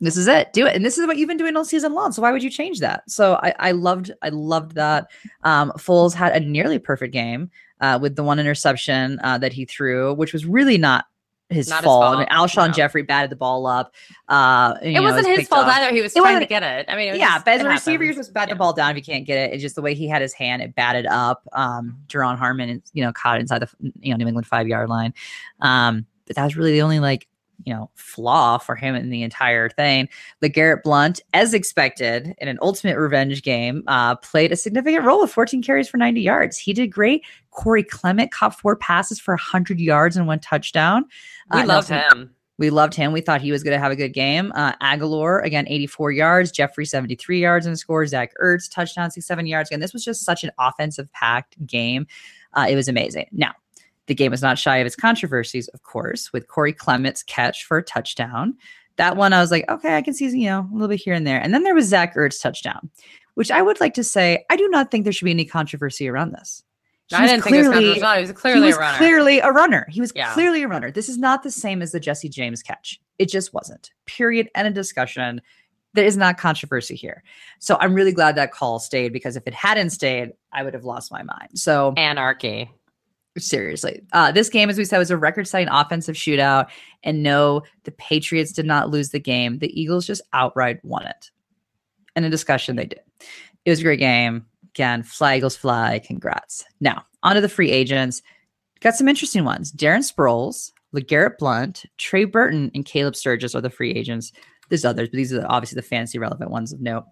This is it. Do it. And this is what you've been doing all season long. So why would you change that? So I, I loved, I loved that. Um, Foles had a nearly perfect game uh, with the one interception uh, that he threw, which was really not his Not his fault. I mean, Alshon no. Jeffery batted the ball up. Uh, you It know, wasn't his fault off. either. He was It trying to get it. I mean, it was Yeah, just- but as a receiver, you're supposed to bat Yeah. the ball down if you can't get it. It's just the way he had his hand, it batted up. Um, Duron Harmon, you know, caught it inside the you know New England five yard line. Um, but that was really the only like you know flaw for him in the entire thing. LeGarrette Blount, as expected, in an ultimate revenge game, uh, played a significant role with 14 carries for 90 yards. He did great. Corey Clement caught four passes for 100 yards and one touchdown. We Uh, love him. we loved him. We thought he was going to have a good game. Uh, Agholor, again, 84 yards. Jeffery, 73 yards in the score. Zach Ertz, touchdown, 67 yards. Again, this was just such an offensive packed game. Uh, it was amazing. Now, the game was not shy of its controversies, of course, with Corey Clement's catch for a touchdown. That one, I was like, okay, I can see, you know, a little bit here and there. And then there was Zach Ertz touchdown, which I would like to say, I do not think there should be any controversy around this. He I didn't think it was clearly- He was clearly he was a runner. clearly a runner. He was Yeah. clearly a runner. This is not the same as the Jesse James catch. It just wasn't. Period. End of discussion. There is not controversy here. So I'm really glad that call stayed because if it hadn't stayed, I would have lost my mind. So Anarchy. Seriously, uh, this game, as we said, was a record-setting offensive shootout. And no, the Patriots did not lose the game. The Eagles just outright won it. And in a discussion, they did. It was a great game. Again, fly Eagles fly. Congrats. Now, on to the free agents. Got some interesting ones. Darren Sproles, LeGarrette Blount, Trey Burton, and Caleb Sturgis are the free agents. There's others, but these are obviously the fantasy relevant ones of note.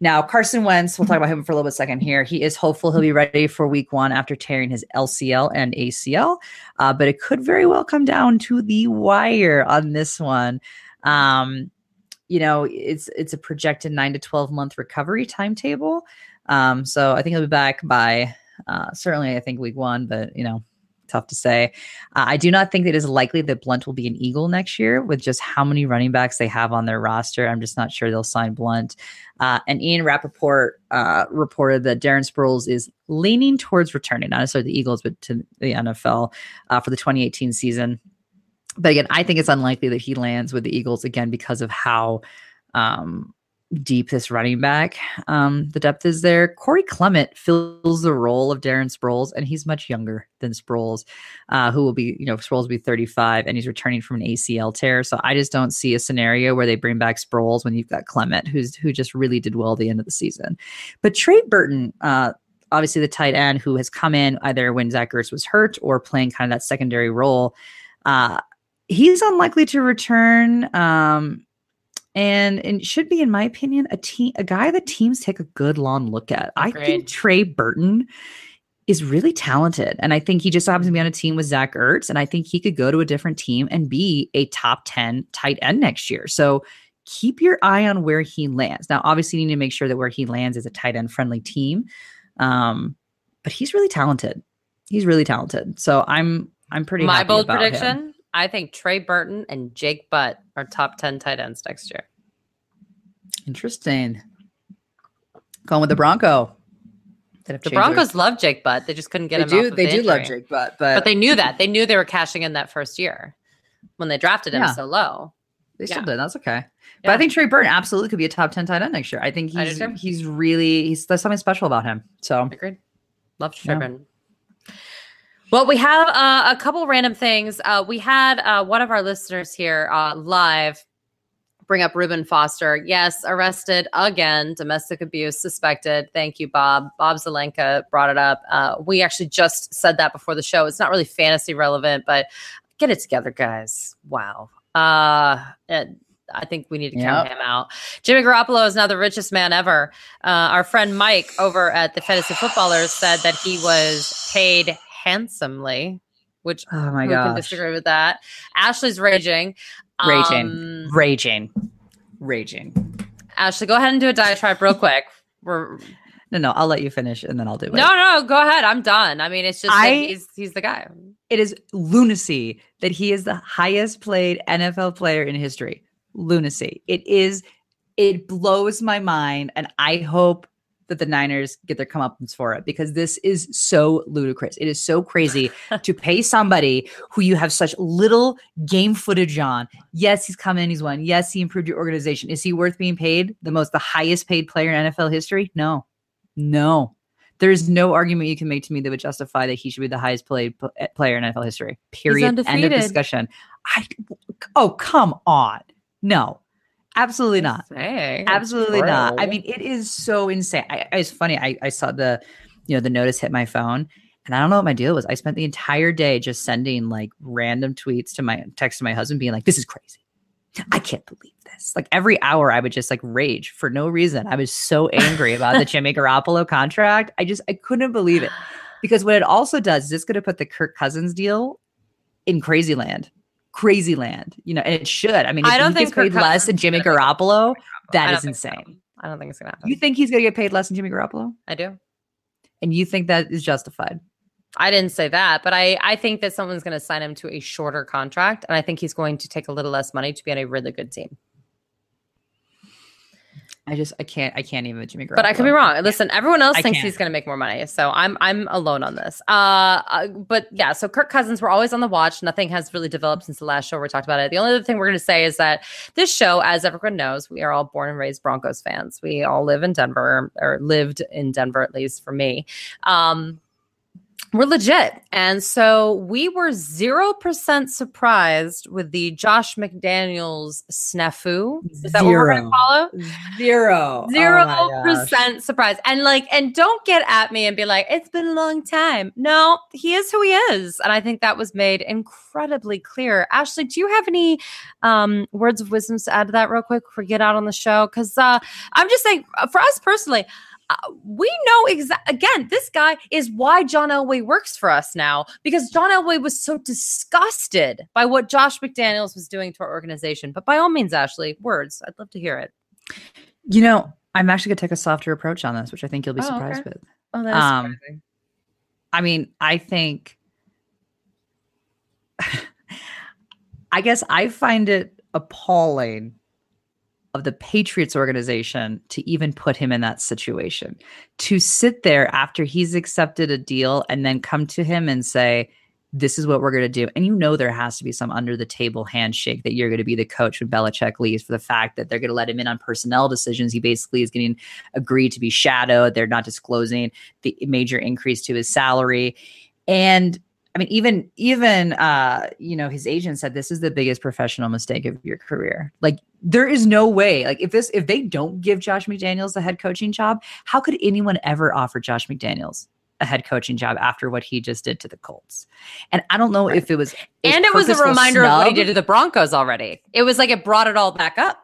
Now, Carson Wentz, we'll talk about him for a little bit second here. He is hopeful he'll be ready for week one after tearing his LCL and ACL, uh, but it could very well come down to the wire on this one. Um, you know, it's it's a projected nine to twelve month recovery timetable. Um, so I think he'll be back by uh, certainly I think week one, but you know, tough to say. Uh, I do not think it is likely that Blount will be an Eagle next year with just how many running backs they have on their roster. I'm just not sure they'll sign Blount. Uh, and Ian Rapoport uh, reported that Darren Sproles is leaning towards returning, not necessarily the Eagles, but to the NFL uh, for the 2018 season. But again, I think it's unlikely that he lands with the Eagles again because of how um, deep this running back um, the depth is there. Corey Clement fills the role of Darren Sproles, and he's much younger than Sproles, uh, who will be, you know, Sproles will be 35 and he's returning from an ACL tear. So I just don't see a scenario where they bring back Sproles when you've got Clement, who's who just really did well at the end of the season. But Trey Burton, uh, obviously the tight end who has come in either when Zach Ertz was hurt or playing kind of that secondary role. Uh, he's unlikely to return. Um, and and should be, in my opinion, a team a guy that teams take a good long look at. I think Trey Burton is really talented, and I think he just happens to be on a team with Zach Ertz, and I think he could go to a different team and be a top ten tight end next year. So keep your eye on where he lands. Now, obviously, you need to make sure that where he lands is a tight end friendly team, um, but he's really talented. He's really talented. So I'm I'm pretty My bold about him. I think Trey Burton and Jake Butt are top ten tight ends next year. Interesting. Going with the Bronco. The changed their- Broncos love Jake Butt. They just couldn't get They him. do. They the do love. Jake Butt, but but they knew that. They knew they were cashing in that first year when they drafted him Yeah. so low. they still yeah. did. That's okay. But I think Trey Burton absolutely could be a top ten tight end next year. I think he's too. he's really he's there's something special about him. So Agreed. Love Trey Yeah. Burton. Well, we have uh, a couple random things. Uh, we had uh, one of our listeners here uh, live bring up Reuben Foster. Yes, arrested again, domestic abuse suspected. Thank you, Bob. Bob Zelenka brought it up. Uh, we actually just said that before the show. It's not really fantasy relevant, but get it together, guys. Wow. Uh, and I think we need to count Yep. him out. Jimmy Garoppolo is now the richest man ever. Uh, our friend Mike over at the Fantasy Footballers said that he was paid handsomely, which oh my who can disagree with that? Ashley's raging. Raging. Um, raging, raging. Ashley, go ahead and do a diatribe real quick. We're No, no, I'll let you finish and then I'll do it. no, no, go ahead. I'm done. I mean, it's just I- he's he's the guy. It is lunacy that he is the highest played NFL player in history. Lunacy. It is, it blows my mind. And I hope that the Niners get their comeuppance for it because this is so ludicrous. It is so crazy to pay somebody who you have such little game footage on. Yes, he's come in, he's won. Yes, he improved your organization. Is he worth being paid the most, the highest paid player in NFL history? No, no. There's no argument you can make to me that would justify that he should be the highest played pl- eh, player in NFL history. Period. End of discussion. I oh come on. No. Absolutely not. Absolutely not. I mean, it is so insane. I, it's funny. I, I saw the, you know, the notice hit my phone, and I don't know what my deal was. I spent the entire day just sending like random tweets to my text to my husband, being like, "This is crazy. I can't believe this." Like every hour, I would just like rage for no reason. I was so angry about the Jimmy Garoppolo contract. I just I couldn't believe it because what it also does is it's going to put the Kirk Cousins deal in crazy land. Crazy land, you know, and it should. I mean, if I don't he gets think Kirk paid less than Jimmy gonna Garoppolo, that is think so. insane. I don't think it's gonna happen. You think he's going to get paid less than Jimmy Garoppolo? I do. And you think that is justified? I didn't say that, but I I think that someone's going to sign him to a shorter contract, and I think he's going to take a little less money to be on a really good team. I just I can't I can't even Jimmy Garoppolo. But I could be wrong. Listen, everyone else I thinks can't. he's going to make more money, so I'm I'm alone on this. Uh, uh, but yeah, so Kirk Cousins, we're always on the watch. Nothing has really developed since the last show we talked about it. The only other thing we're going to say is that this show, as everyone knows, we are all born and raised Broncos fans. We all live in Denver, or lived in Denver at least for me. Um, we're legit. And so we were 0% surprised with the Josh McDaniels snafu. Is that what we're going to Zero. call it? Zero. Zero Oh percent surprise. And like, and don't get at me and be like, it's been a long time. No, he is who he is. And I think that was made incredibly clear. Ashley, do you have any um words of wisdom to add to that real quick before we get out on the show? Because uh I'm just saying, uh, for us personally, we know exactly again this guy is why john elway works for us now because john elway was so disgusted by what josh mcdaniels was doing to our organization but by all means ashley words i'd love to hear it You know, I'm actually going to take a softer approach on this, which I think you'll be Oh, surprised okay. with. oh that Um, I mean, I think I guess I find it appalling of the Patriots organization to even put him in that situation. To sit there after he's accepted a deal and then come to him and say, this is what we're going to do. And you know, there has to be some under the table handshake that you're going to be the coach when Belichick leaves for the fact that they're going to let him in on personnel decisions. He basically is getting agreed to be shadowed. They're not disclosing the major increase to his salary. And I mean, even even uh, you know, his agent said this is the biggest professional mistake of your career. Like, there is no way. Like, if this if they don't give Josh McDaniels a head coaching job, how could anyone ever offer Josh McDaniels a head coaching job after what he just did to the Colts? And I don't know if it was and it was a reminder of what he did to the Broncos already. It was like it brought it all back up.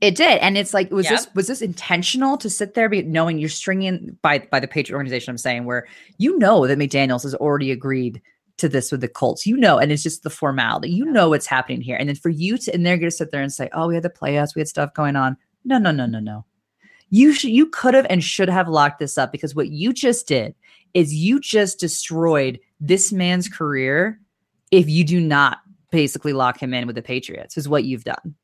It did, and it's like, was Yep. this was this intentional to sit there, be knowing you're stringing by by the Patriot organization? I'm saying where you know that McDaniel's has already agreed to this with the Colts, you know, and it's just the formality. You know what's happening here, and then for you to and they're going to sit there and say, "Oh, we had the playoffs, we had stuff going on." No, no, no, no, no. You should you could have and should have locked this up because what you just did is you just destroyed this man's career if you do not basically lock him in with the Patriots. Is what you've done.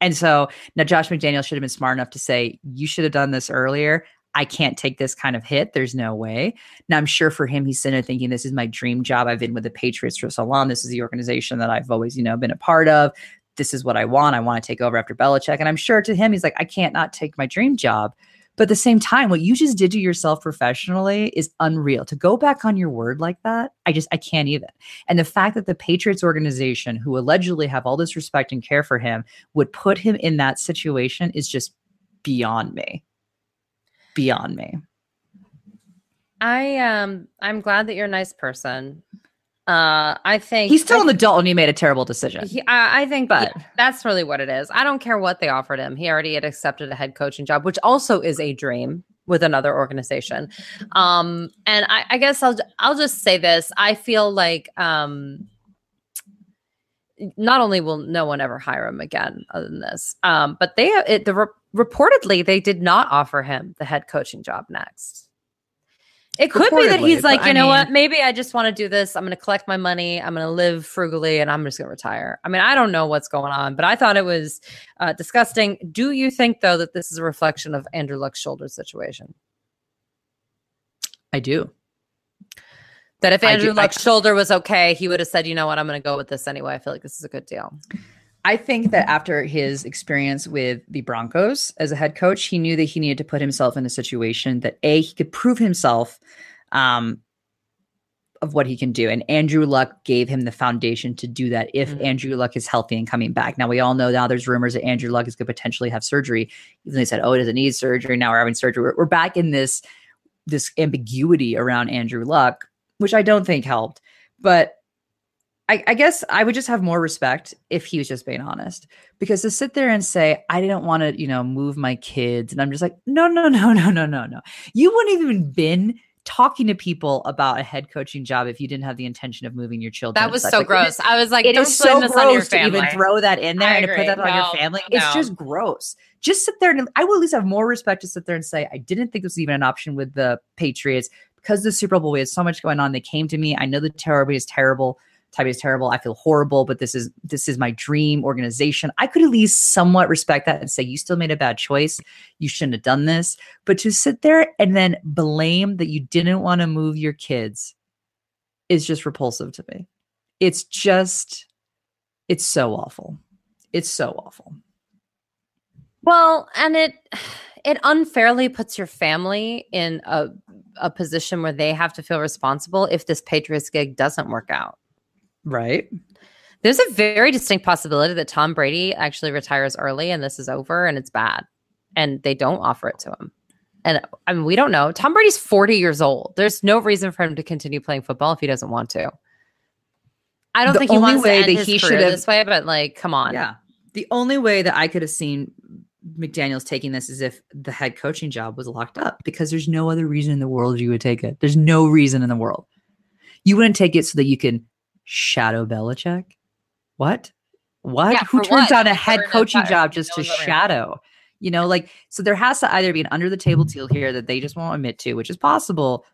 And so now Josh McDaniel should have been smart enough to say, you should have done this earlier. I can't take this kind of hit. There's no way. Now I'm sure for him, he's sitting there thinking, this is my dream job. I've been with the Patriots for so long. This is the organization that I've always, you know, been a part of. This is what I want. I want to take over after Belichick. And I'm sure to him, he's like, I can't not take my dream job. But at the same time, what you just did to yourself professionally is unreal. To go back on your word like that, I just I can't even. And the fact that the Patriots organization, who allegedly have all this respect and care for him, would put him in that situation is just beyond me. Beyond me. I um I'm glad that you're a nice person. Uh I think He's still I an adult and he made a terrible decision. He, I, I think But- yeah, that's really what it is. I don't care what they offered him. He already had accepted a head coaching job, which also is a dream with another organization. Um, and I, I guess I'll I'll just say this: I feel like um, not only will no one ever hire him again other than this, um, but they it, the reportedly they did not offer him the head coaching job next. It could be that he's like, you I know mean- what? Maybe I just want to do this. I'm going to collect my money. I'm going to live frugally, and I'm just going to retire. I mean, I don't know what's going on, but I thought it was uh, disgusting. Do you think though that this is a reflection of Andrew Luck's shoulder situation? I do. That if Andrew do- I- Luck's shoulder was okay, he would have said, you know what, I'm going to go with this anyway. I feel like this is a good deal. I think that after his experience with the Broncos as a head coach, he knew that he needed to put himself in a situation that A, he could prove himself um, of what he can do. And Andrew Luck gave him the foundation to do that if Mhm. Andrew Luck is healthy and coming back. Now we all know now there's rumors that Andrew Luck is going to potentially have surgery. Even they said, oh, it doesn't need surgery. Now we're having surgery. We're, we're back in this this ambiguity around Andrew Luck, which I don't think helped. But I, I guess I would just have more respect if he was just being honest. Because to sit there and say, I didn't want to, you know, move my kids, and I'm just like, no, no, no, no, no, no, no. You wouldn't have even been talking to people about a head coaching job if you didn't have the intention of moving your children. That was so Like, gross. is- I was like, it is so this on your gross to even throw that in there I and to put that on your family. It's just gross. Just sit there and I will at least have more respect to sit there and say, I didn't think this was even an option with the Patriots because the Super Bowl, we had so much going on. They came to me. I know the terror is terrible. Type is terrible. I feel horrible, but this is this is my dream organization. I could at least somewhat respect that and say, you still made a bad choice. You shouldn't have done this. But to sit there and then blame that you didn't want to move your kids is just repulsive to me. It's just, it's so awful. It's so awful. Well, and it it unfairly puts your family in a a position where they have to feel responsible if this Patriots gig doesn't work out. Right. There's a very distinct possibility that Tom Brady actually retires early and this is over and it's bad. And they don't offer it to him. And I mean, we don't know. Tom Brady's 40 years old. There's no reason for him to continue playing football if he doesn't want to. I don't The think he wants way to end that his he should have- this way, but like, come on. Yeah. The only way that I could have seen McDaniels taking this is if the head coaching job was locked up because there's no other reason in the world you would take it. There's no reason in the world. You wouldn't take it so that you can shadow Belichick. What? What? Yeah, Who turns what? down a head coaching job just No to shadow? You know, like so there has to either be an under the table deal here that they just won't admit to, which is possible,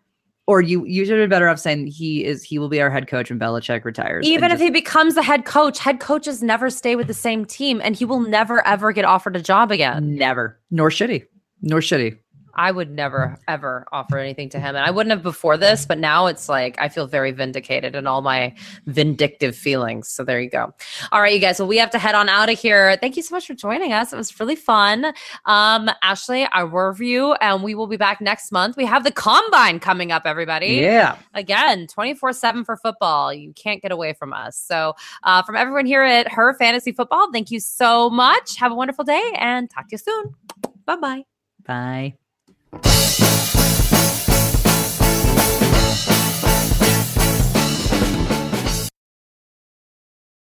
or you you should have been better off saying he is he will be our head coach when Belichick retires. Even if just- he becomes the head coach, head coaches never stay with the same team and he will never ever get offered a job again. never, nor should he, nor should he. I would never ever offer anything to him. And I wouldn't have before this, but now it's like I feel very vindicated in all my vindictive feelings. So there you go. All right, you guys. Well, we have to head on out of here. Thank you so much for joining us. It was really fun. Um, Ashley, I love you, and we will be back next month. We have the combine coming up, everybody Yeah. again 24-7 for football you can't get away from us so uh, from everyone here at her fantasy football thank you so much have a wonderful day and talk to you soon bye bye Bye you